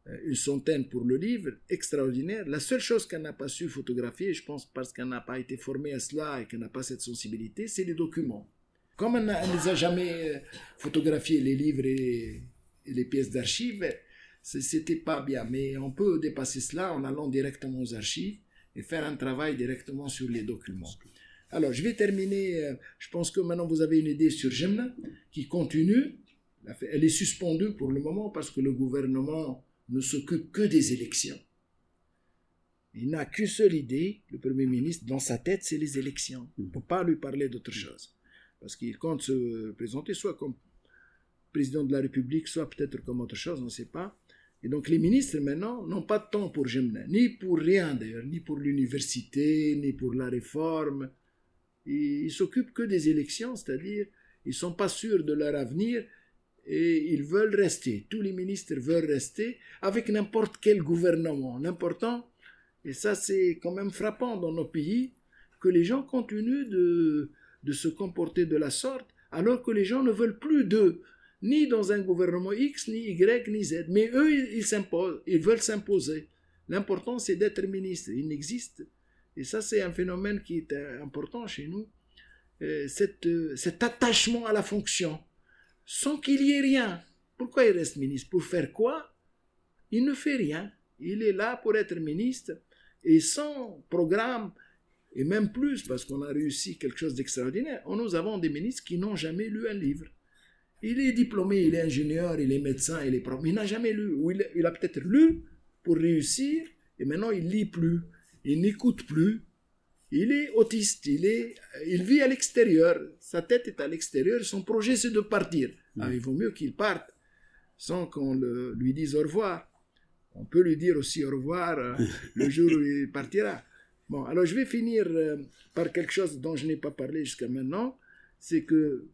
euh, une centaine pour le livre, extraordinaire. La seule chose qu'elle n'a pas su photographier, je pense parce qu'elle n'a pas été formée à cela et qu'elle n'a pas cette sensibilité, c'est les documents. Comme elle ne les a jamais euh, photographiés, les livres et, les pièces d'archives, c'était pas bien. Mais on peut dépasser cela en allant directement aux archives et faire un travail directement sur les documents. Alors, je vais terminer. Euh, je pense que maintenant vous avez une idée sur Gemna, qui continue. Elle est suspendue pour le moment parce que le gouvernement ne s'occupe que des élections. Il n'a qu'une seule idée, le Premier ministre, dans sa tête, c'est les élections. On ne peut pas lui parler d'autre chose. Parce qu'il compte se présenter soit comme président de la République, soit peut-être comme autre chose, on ne sait pas. Et donc les ministres maintenant n'ont pas de temps pour Gemna, ni pour rien d'ailleurs, ni pour l'université, ni pour la réforme. Ils, s'occupent que des élections, c'est-à-dire ils sont pas sûrs de leur avenir et ils veulent rester. Tous les ministres veulent rester avec n'importe quel gouvernement. L'important, et ça c'est quand même frappant dans nos pays, que les gens continuent de, de se comporter de la sorte alors que les gens ne veulent plus d'eux, ni dans un gouvernement X, ni Y, ni Z. Mais eux, ils s'imposent, ils veulent s'imposer. L'important, c'est d'être ministre. Il n'existe, et ça, c'est un phénomène qui est important chez nous, euh, cet attachement à la fonction, sans qu'il y ait rien. Pourquoi il reste ministre? Pour faire quoi? Il ne fait rien. Il est là pour être ministre, et sans programme, et même plus, parce qu'on a réussi quelque chose d'extraordinaire, nous avons des ministres qui n'ont jamais lu un livre. Il est diplômé, il est ingénieur, il est médecin, il est prof, mais il n'a jamais lu. Ou il, a peut-être lu pour réussir, et maintenant il lit plus, il n'écoute plus. Il est autiste, il, est, il vit à l'extérieur, sa tête est à l'extérieur, son projet c'est de partir. Ah, il vaut mieux qu'il parte sans qu'on lui dise au revoir. On peut lui dire aussi au revoir euh, le jour où il partira. Bon, alors je vais finir euh, par quelque chose dont je n'ai pas parlé jusqu'à maintenant, c'est que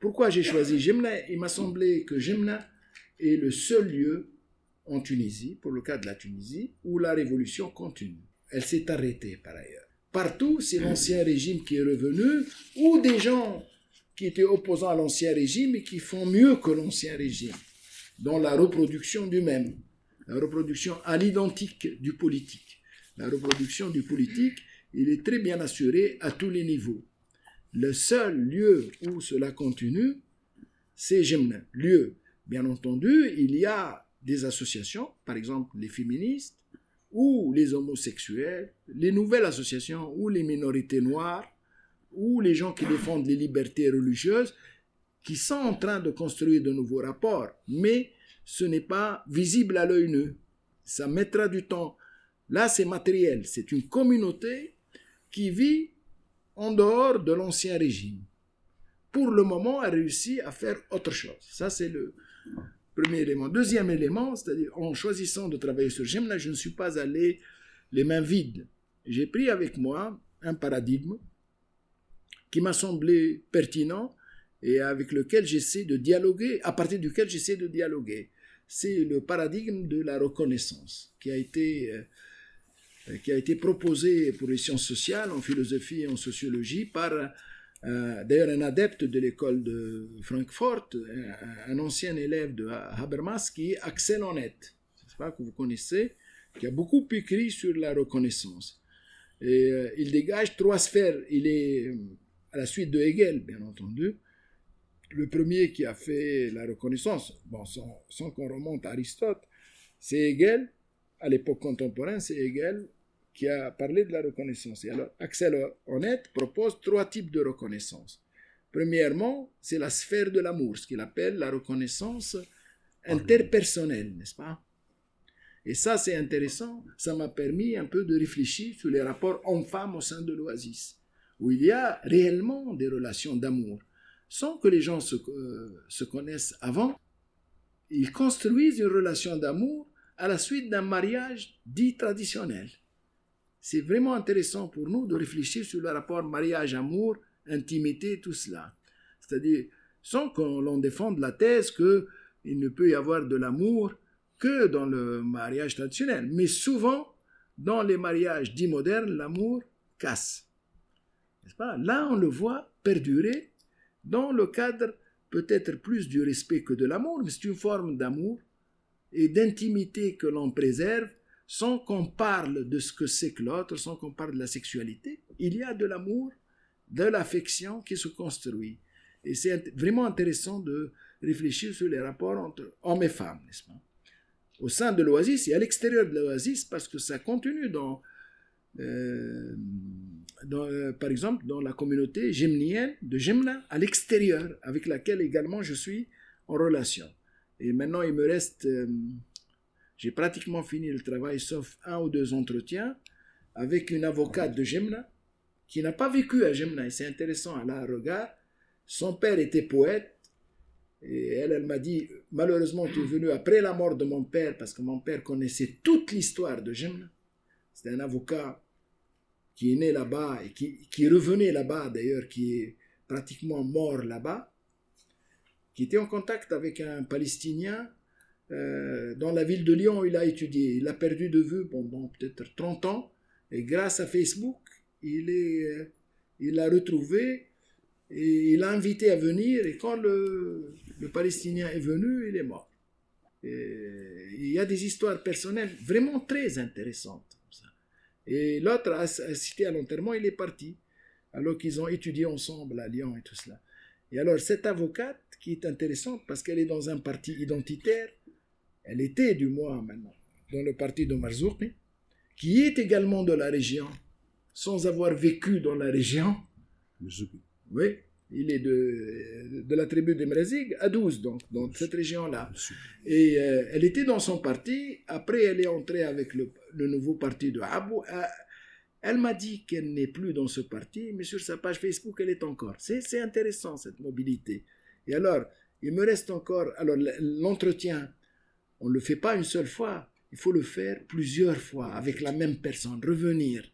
pourquoi j'ai choisi Jemna? Il m'a semblé que Jemna est le seul lieu en Tunisie, pour le cas de la Tunisie, où la révolution continue. Elle s'est arrêtée par ailleurs. Partout, c'est l'ancien régime qui est revenu, ou des gens qui étaient opposants à l'ancien régime et qui font mieux que l'ancien régime, dans la reproduction du même, la reproduction à l'identique du politique. La reproduction du politique, il est très bien assuré à tous les niveaux. Le seul lieu où cela continue, c'est Gemna. Lieu, bien entendu, il y a des associations, par exemple les féministes, ou les homosexuels, les nouvelles associations, ou les minorités noires, ou les gens qui défendent les libertés religieuses, qui sont en train de construire de nouveaux rapports. Mais ce n'est pas visible à l'œil nu. Ça mettra du temps. Là, c'est matériel. C'est une communauté qui vit en dehors de l'ancien régime. Pour le moment, a réussi à faire autre chose. Ça, c'est le premier élément. Deuxième élément, c'est-à-dire en choisissant de travailler sur là, je ne suis pas allé les mains vides. J'ai pris avec moi un paradigme qui m'a semblé pertinent et avec lequel j'essaie de dialoguer, à partir duquel j'essaie de dialoguer. C'est le paradigme de la reconnaissance qui a été euh, qui a été proposé pour les sciences sociales, en philosophie et en sociologie, par euh, d'ailleurs un adepte de l'école de Francfort, un, ancien élève de Habermas, qui est Axel Honneth, que vous connaissez, qui a beaucoup écrit sur la reconnaissance. Et euh, il dégage trois sphères. Il est à la suite de Hegel, bien entendu, le premier qui a fait la reconnaissance, bon, sans, sans qu'on remonte à Aristote, c'est Hegel, à l'époque contemporaine, c'est Hegel qui a parlé de la reconnaissance. Et alors, Axel Honnête propose trois types de reconnaissance. Premièrement, c'est la sphère de l'amour, ce qu'il appelle la reconnaissance interpersonnelle, n'est-ce pas? Et ça, c'est intéressant. Ça m'a permis un peu de réfléchir sur les rapports hommes-femmes au sein de l'Oasis, où il y a réellement des relations d'amour. Sans que les gens se, euh, se connaissent avant, ils construisent une relation d'amour à la suite d'un mariage dit traditionnel. C'est vraiment intéressant pour nous de réfléchir sur le rapport mariage-amour, intimité, tout cela. C'est-à-dire, sans qu'on l'on défende la thèse qu'il ne peut y avoir de l'amour que dans le mariage traditionnel. Mais souvent, dans les mariages dits modernes, l'amour casse. N'est-ce pas? Là, on le voit perdurer dans le cadre peut-être plus du respect que de l'amour, mais c'est une forme d'amour et d'intimité que l'on préserve sans qu'on parle de ce que c'est que l'autre, sans qu'on parle de la sexualité. Il y a de l'amour, de l'affection qui se construit. Et c'est vraiment intéressant de réfléchir sur les rapports entre hommes et femmes, n'est-ce pas? Au sein de l'oasis et à l'extérieur de l'oasis, parce que ça continue dans, euh, euh, par exemple, dans la communauté gemnienne de Gemna, à l'extérieur, avec laquelle également je suis en relation. Et maintenant, il me reste, euh, j'ai pratiquement fini le travail, sauf un ou deux entretiens, avec une avocate de Gemna, qui n'a pas vécu à Gemna, et c'est intéressant, elle a un regard. Son père était poète, et elle, elle m'a dit, malheureusement, tu es venu après la mort de mon père, parce que mon père connaissait toute l'histoire de Gemna. C'est un avocat qui est né là-bas et qui, qui revenait là-bas, d'ailleurs, qui est pratiquement mort là-bas qui était en contact avec un Palestinien euh, dans la ville de Lyon il a étudié. Il a perdu de vue pendant peut-être 30 ans, et grâce à Facebook, euh, il l'a retrouvé et il l'a invité à venir. Et quand le, le Palestinien est venu, il est mort. il y a des histoires personnelles vraiment très intéressantes. Et l'autre a cité à l'enterrement, il est parti, alors qu'ils ont étudié ensemble à Lyon et tout cela. Et alors, cette avocate, qui est intéressante parce qu'elle est dans un parti identitaire, elle était du moins maintenant dans le parti de Marzouki, qui est également de la région, sans avoir vécu dans la région. Oui, il est de, de la tribu de Mrazig à 12, donc, dans cette région-là. Et euh, elle était dans son parti. Après, elle est entrée avec le, le nouveau parti de Abou. Euh, elle m'a dit qu'elle n'est plus dans ce parti, mais sur sa page Facebook, elle est encore. C'est intéressant, cette mobilité. Et alors, il me reste encore. Alors, l'entretien, on ne le fait pas une seule fois. Il faut le faire plusieurs fois avec la même personne. Revenir,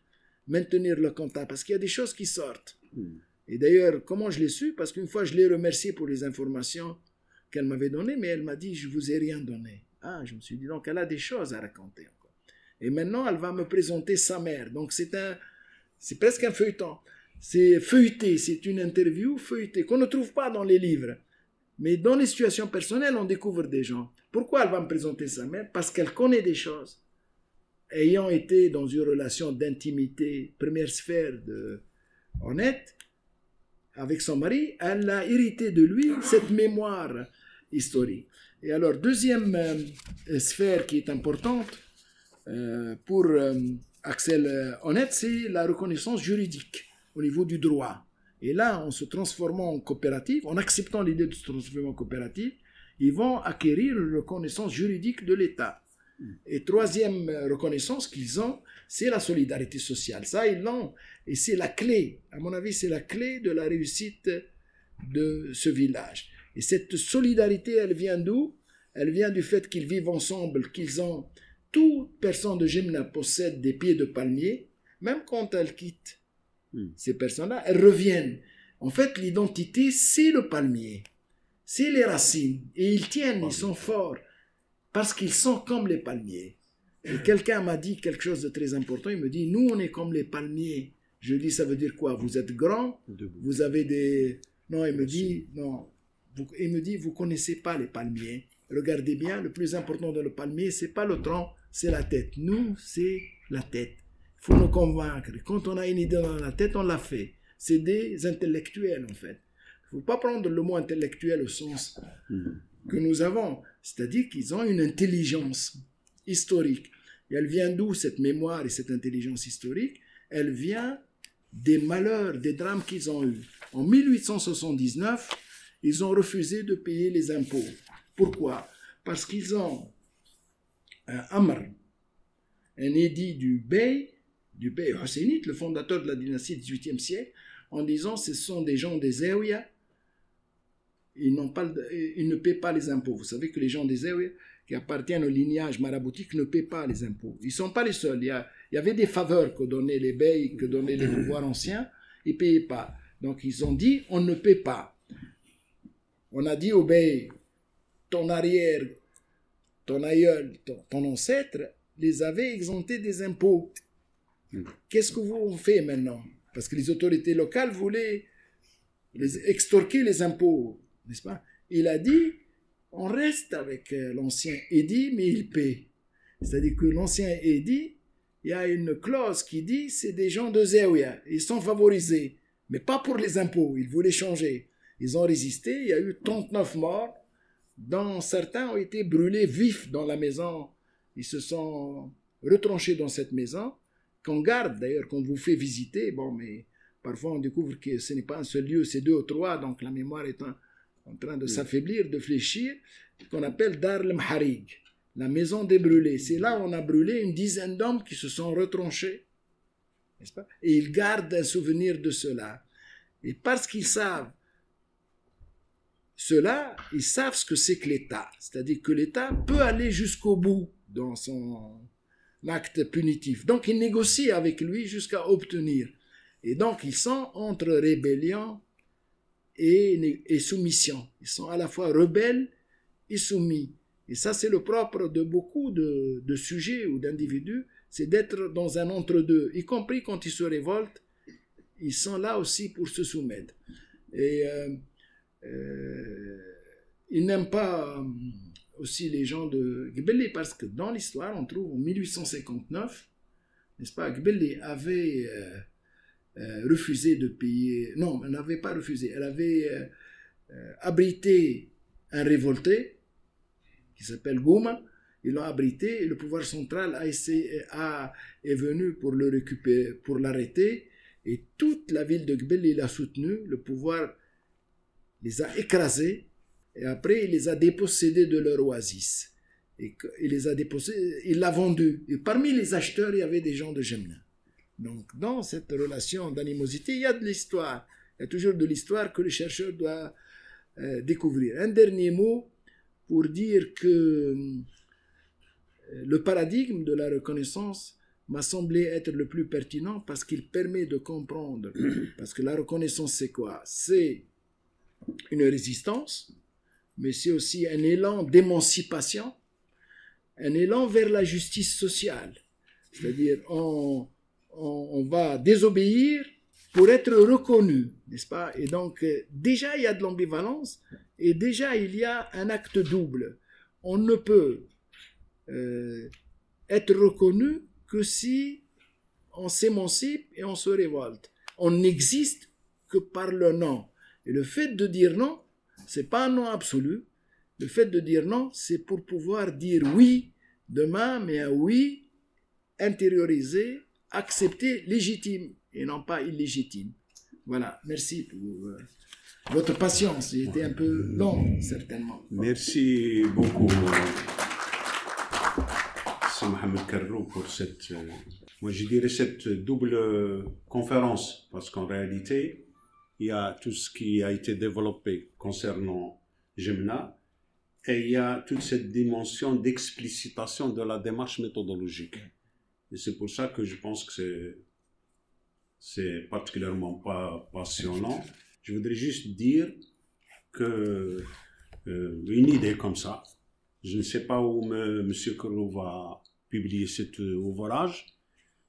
maintenir le contact, parce qu'il y a des choses qui sortent. Hmm. Et d'ailleurs, comment je l'ai su? Parce qu'une fois, je l'ai remerciée pour les informations qu'elle m'avait données, mais elle m'a dit, je vous ai rien donné. Ah, je me suis dit, donc elle a des choses à raconter. Et maintenant, elle va me présenter sa mère. Donc c'est un, c'est presque un feuilleton. C'est feuilleté, c'est une interview feuilletée qu'on ne trouve pas dans les livres. Mais dans les situations personnelles, on découvre des gens. Pourquoi elle va me présenter sa mère? Parce qu'elle connaît des choses. Ayant été dans une relation d'intimité, première sphère de honnête, avec son mari, elle a hérité de lui cette mémoire historique. Et alors, deuxième euh, sphère qui est importante pour euh, Axel Honnête, c'est la reconnaissance juridique au niveau du droit. Et là, en se transformant en coopérative, en acceptant l'idée de se transformer en coopérative, ils vont acquérir une reconnaissance juridique de l'État. Et troisième reconnaissance qu'ils ont, c'est la solidarité sociale. Ça, ils l'ont. Et c'est la clé, à mon avis, c'est la clé de la réussite de ce village. Et cette solidarité, elle vient d'où? Elle vient du fait qu'ils vivent ensemble, qu'ils ont... Toute personne de Gemna possède des pieds de palmier, même quand elle quitte hmm. ces personnes-là, elles reviennent. En fait, l'identité, c'est le palmier, c'est les racines. Et ils tiennent, ils sont forts, parce qu'ils sont comme les palmiers. Et quelqu'un m'a dit quelque chose de très important, il me dit, nous, on est comme les palmiers. Je dis, ça veut dire quoi? Vous êtes grand, vous avez des... Non, il me dit, non. il me dit, vous connaissez pas les palmiers. Regardez bien, le plus important dans le palmier, c'est pas le tronc, c'est la tête. Nous, c'est la tête. Il faut nous convaincre. Quand on a une idée dans la tête, on l'a fait. C'est des intellectuels, en fait. Il ne faut pas prendre le mot intellectuel au sens que nous avons. C'est-à-dire qu'ils ont une intelligence historique. Et elle vient d'où cette mémoire et cette intelligence historique? Elle vient des malheurs, des drames qu'ils ont eus. En 1879, ils ont refusé de payer les impôts. Pourquoi? Parce qu'ils ont un Amr, un édit du Bey, du Bey Husseynite, le fondateur de la dynastie du XVIIIe siècle, en disant ce sont des gens des Zéouia, ils, ne paient pas les impôts. Vous savez que les gens des Zéouia, qui appartiennent au lignage maraboutique, ne paient pas les impôts. Ils ne sont pas les seuls. Il y, avait des faveurs que donnaient les beys, que donnaient les pouvoirs anciens, ils ne payaient pas. Donc ils ont dit, on ne paie pas. On a dit au bey, ton arrière ton aïeul, ton, ancêtre, les avait exemptés des impôts. Hmm. Qu'est-ce que vous faites maintenant? Parce que les autorités locales voulaient les extorquer les impôts, n'est-ce pas? Il a dit, on reste avec euh, l'ancien édit, mais il paie. C'est-à-dire que l'ancien édit, il y a une clause qui dit, c'est des gens de Zéouia, ils sont favorisés, mais pas pour les impôts, ils voulaient changer. Ils ont résisté, il y a eu 39 morts, dont certains ont été brûlés vifs dans la maison. Ils se sont retranchés dans cette maison, qu'on garde d'ailleurs, qu'on vous fait visiter. Bon, mais parfois on découvre que ce n'est pas un seul lieu, c'est deux ou trois, donc la mémoire est en, train de s'affaiblir, de fléchir, qu'on appelle Dar el-Mharig, la maison des brûlés. C'est là où on a brûlé une dizaine d'hommes qui se sont retranchés. N'est-ce pas? Et ils gardent un souvenir de cela. Et parce qu'ils savent ceux-là, ils savent ce que c'est que l'État. C'est-à-dire que l'État peut aller jusqu'au bout dans son acte punitif. Donc, ils négocient avec lui jusqu'à obtenir. Et donc, ils sont entre rébellion et, soumission. Ils sont à la fois rebelles et soumis. Et ça, c'est le propre de beaucoup de, sujets ou d'individus, c'est d'être dans un entre-deux, y compris quand ils se révoltent, ils sont là aussi pour se soumettre. Et euh, euh, ils n'aiment pas aussi les gens de Gbeli, parce que dans l'histoire, on trouve en 1859, n'est-ce pas, Gbeli avait euh, euh, refusé de payer, non, elle n'avait pas refusé, elle avait euh, abrité un révolté qui s'appelle Gouma, ils l'ont abrité le pouvoir central a a, est venu pour le récupérer, pour l'arrêter et toute la ville de Gbeli l'a soutenu, le pouvoir les a écrasés et après, il les a dépossédés de leur oasis. Et il les a dépossédés, il l'a vendu. Et parmi les acheteurs, il y avait des gens de Jemna. Donc, dans cette relation d'animosité, il y a de l'histoire. Il y a toujours de l'histoire que le chercheur doit euh, découvrir. Un dernier mot pour dire que euh, le paradigme de la reconnaissance m'a semblé être le plus pertinent parce qu'il permet de comprendre. Parce que la reconnaissance, c'est quoi? C'est une résistance, mais c'est aussi un élan d'émancipation, un élan vers la justice sociale. C'est-à-dire, on, va désobéir pour être reconnu, n'est-ce pas? Et donc, euh, déjà, il y a de l'ambivalence, et déjà, il y a un acte double. On ne peut euh, être reconnu que si on s'émancipe et on se révolte. On n'existe que par le non. Et le fait de dire non, c'est pas un non absolu. Le fait de dire non, c'est pour pouvoir dire oui demain, mais un oui intériorisé, accepté, légitime et non pas illégitime. Voilà, merci pour euh, votre patience. J'ai été un peu long, certainement. Merci beaucoup, c'est Mohamed pour cette, euh, moi je cette double conférence, parce qu'en réalité, il y a tout ce qui a été développé concernant Gemna, et il y a toute cette dimension d'explicitation de la démarche méthodologique. Et c'est pour ça que je pense que c'est, particulièrement pas passionnant. Je voudrais juste dire que euh, une idée comme ça, je ne sais pas où M. Kourou va publier cet ouvrage,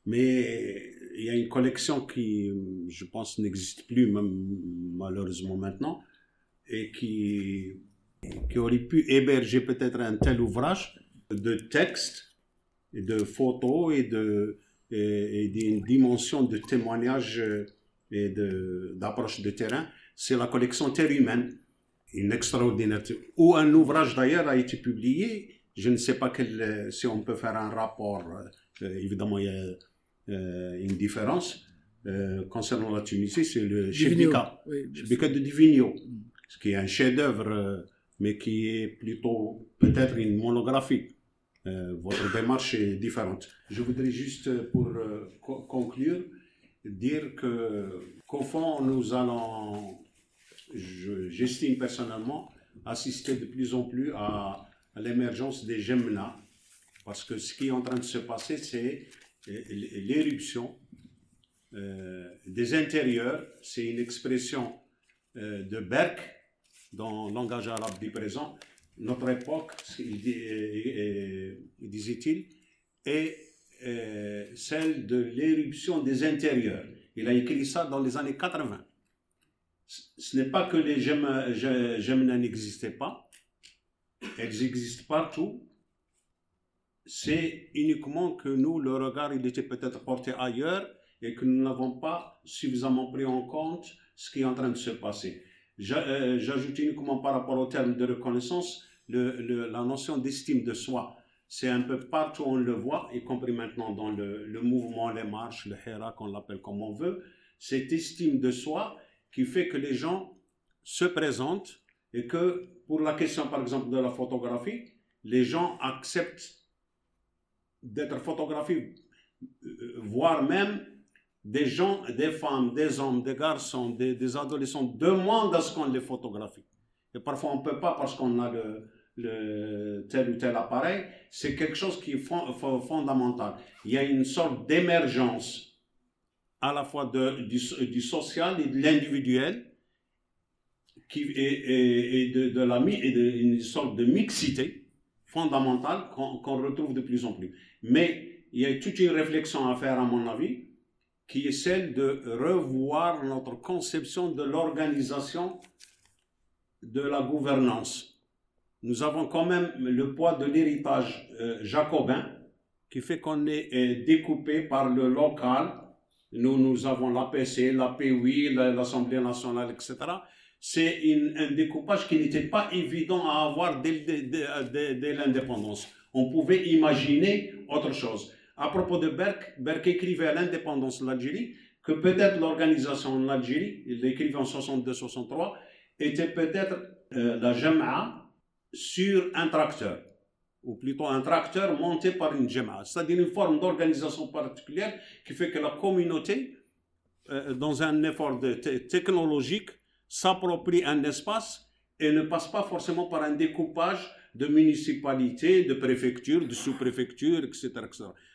mais il y a une collection qui, je pense, n'existe plus, même malheureusement maintenant, et qui, aurait pu héberger peut-être un tel ouvrage de textes, de photos et d'une dimension de témoignage et d'approche de, terrain. C'est la collection Terre humaine, une extraordinaire. Ou un ouvrage d'ailleurs a été publié. Je ne sais pas si on peut faire un rapport. Euh, évidemment, il y a une différence. Euh, concernant la Tunisie, c'est le Chebika, oui, de Divigno, ce qui est un chef-d'œuvre, euh, mais qui est plutôt peut-être une monographie. votre démarche est différente. Je voudrais juste, pour conclure, dire que qu'au fond, nous allons, j'estime personnellement, assister de plus en plus à, à l'émergence des Gemna, parce que ce qui est en train de se passer, c'est l'éruption euh, des intérieurs, c'est une expression euh, de Berck dans le langage arabe du présent. Notre époque, disait-il, est euh, celle de l'éruption des intérieurs. Il a écrit ça dans les années 80. Ce n'est pas que les gemmes n'existaient pas, elles existent partout, c'est uniquement que nous, le regard, il était peut-être porté ailleurs et que nous n'avons pas suffisamment pris en compte ce qui est en train de se passer. Euh, j'ajoute uniquement par rapport au terme de reconnaissance le, la notion d'estime de soi. C'est un peu partout on le voit, y compris maintenant dans le, le mouvement, les marches, le Hera, qu'on l'appelle comme on veut. Cette estime de soi qui fait que les gens se présentent et que pour la question par exemple de la photographie, les gens acceptent d'être photographiés, euh, voire même des gens, des femmes, des hommes, des garçons, des, adolescents demandent à ce qu'on les photographie. Et parfois on ne peut pas parce qu'on a le, tel ou tel appareil. C'est quelque chose qui est fondamental. Il y a une sorte d'émergence à la fois du, social et de l'individuel qui et, de, la et une sorte de mixité fondamentale qu'on retrouve de plus en plus. Mais il y a toute une réflexion à faire, à mon avis, qui est celle de revoir notre conception de l'organisation de la gouvernance. nous avons quand même le poids de l'héritage euh, jacobin qui fait qu'on est, découpé par le local. Nous, nous avons l'APC, l'APUI, l'Assemblée nationale, etc. C'est un découpage qui n'était pas évident à avoir dès, dès l'indépendance. On pouvait imaginer autre chose. À propos de Berck, Berck écrivait à l'indépendance de l'Algérie que peut-être l'organisation en Algérie, il l'écrivait en 62-63, était peut-être euh, la Jama'a sur un tracteur, ou plutôt un tracteur monté par une Jama'a, c'est-à-dire une forme d'organisation particulière qui fait que la communauté, euh, dans un effort technologique, s'approprie un espace et ne passe pas forcément par un découpage de municipalités, de préfectures, de sous-préfectures, etc..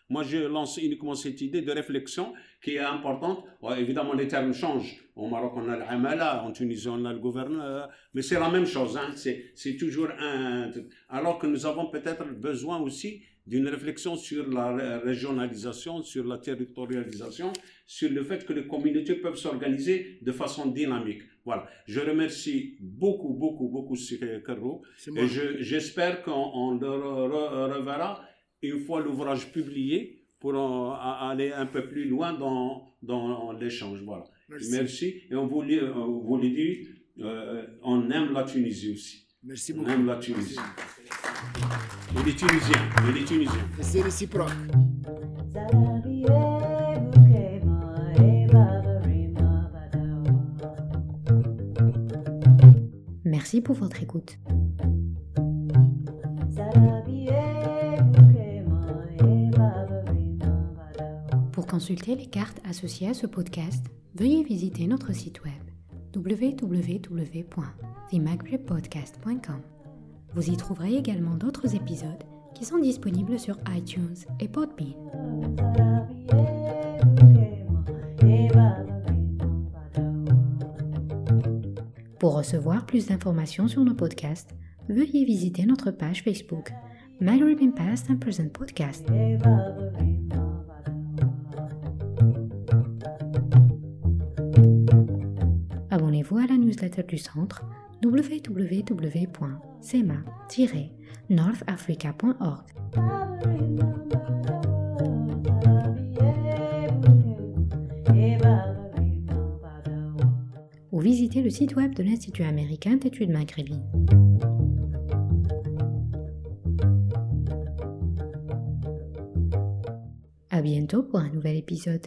Moi, je lance uniquement cette idée de réflexion qui est importante. évidemment, les termes changent. Au Maroc, on a l'amala, en Tunisie, on a le gouverneur, mais c'est la même chose. Hein. C'est toujours un. Alors que nous avons peut-être besoin aussi d'une réflexion sur la régionalisation, sur la territorialisation, sur le fait que les communautés peuvent s'organiser de façon dynamique. Voilà. Je remercie beaucoup, beaucoup, beaucoup Carreau. Et j'espère qu'on le reverra une fois l'ouvrage publié pour aller un peu plus loin dans, dans l'échange. Voilà. Merci. Et on voulait, vous le dit, euh, on aime la Tunisie aussi. Merci beaucoup. On aime la Tunisie. Et les Tunisiens. Et les Tunisiens. C'est réciproque. Merci pour votre écoute. consulter les cartes associées à ce podcast, veuillez visiter notre site web www.themagribpodcast.com. Vous y trouverez également d'autres épisodes qui sont disponibles sur iTunes et Podbean. Recevoir plus d'informations sur nos podcasts, veuillez visiter notre page Facebook Maghreb in Past and Present Podcast. Abonnez-vous à la newsletter du centre www.sema-northafrica.org. Visitez le site web de l'Institut américain d'études maghrébines. À bientôt pour un nouvel épisode.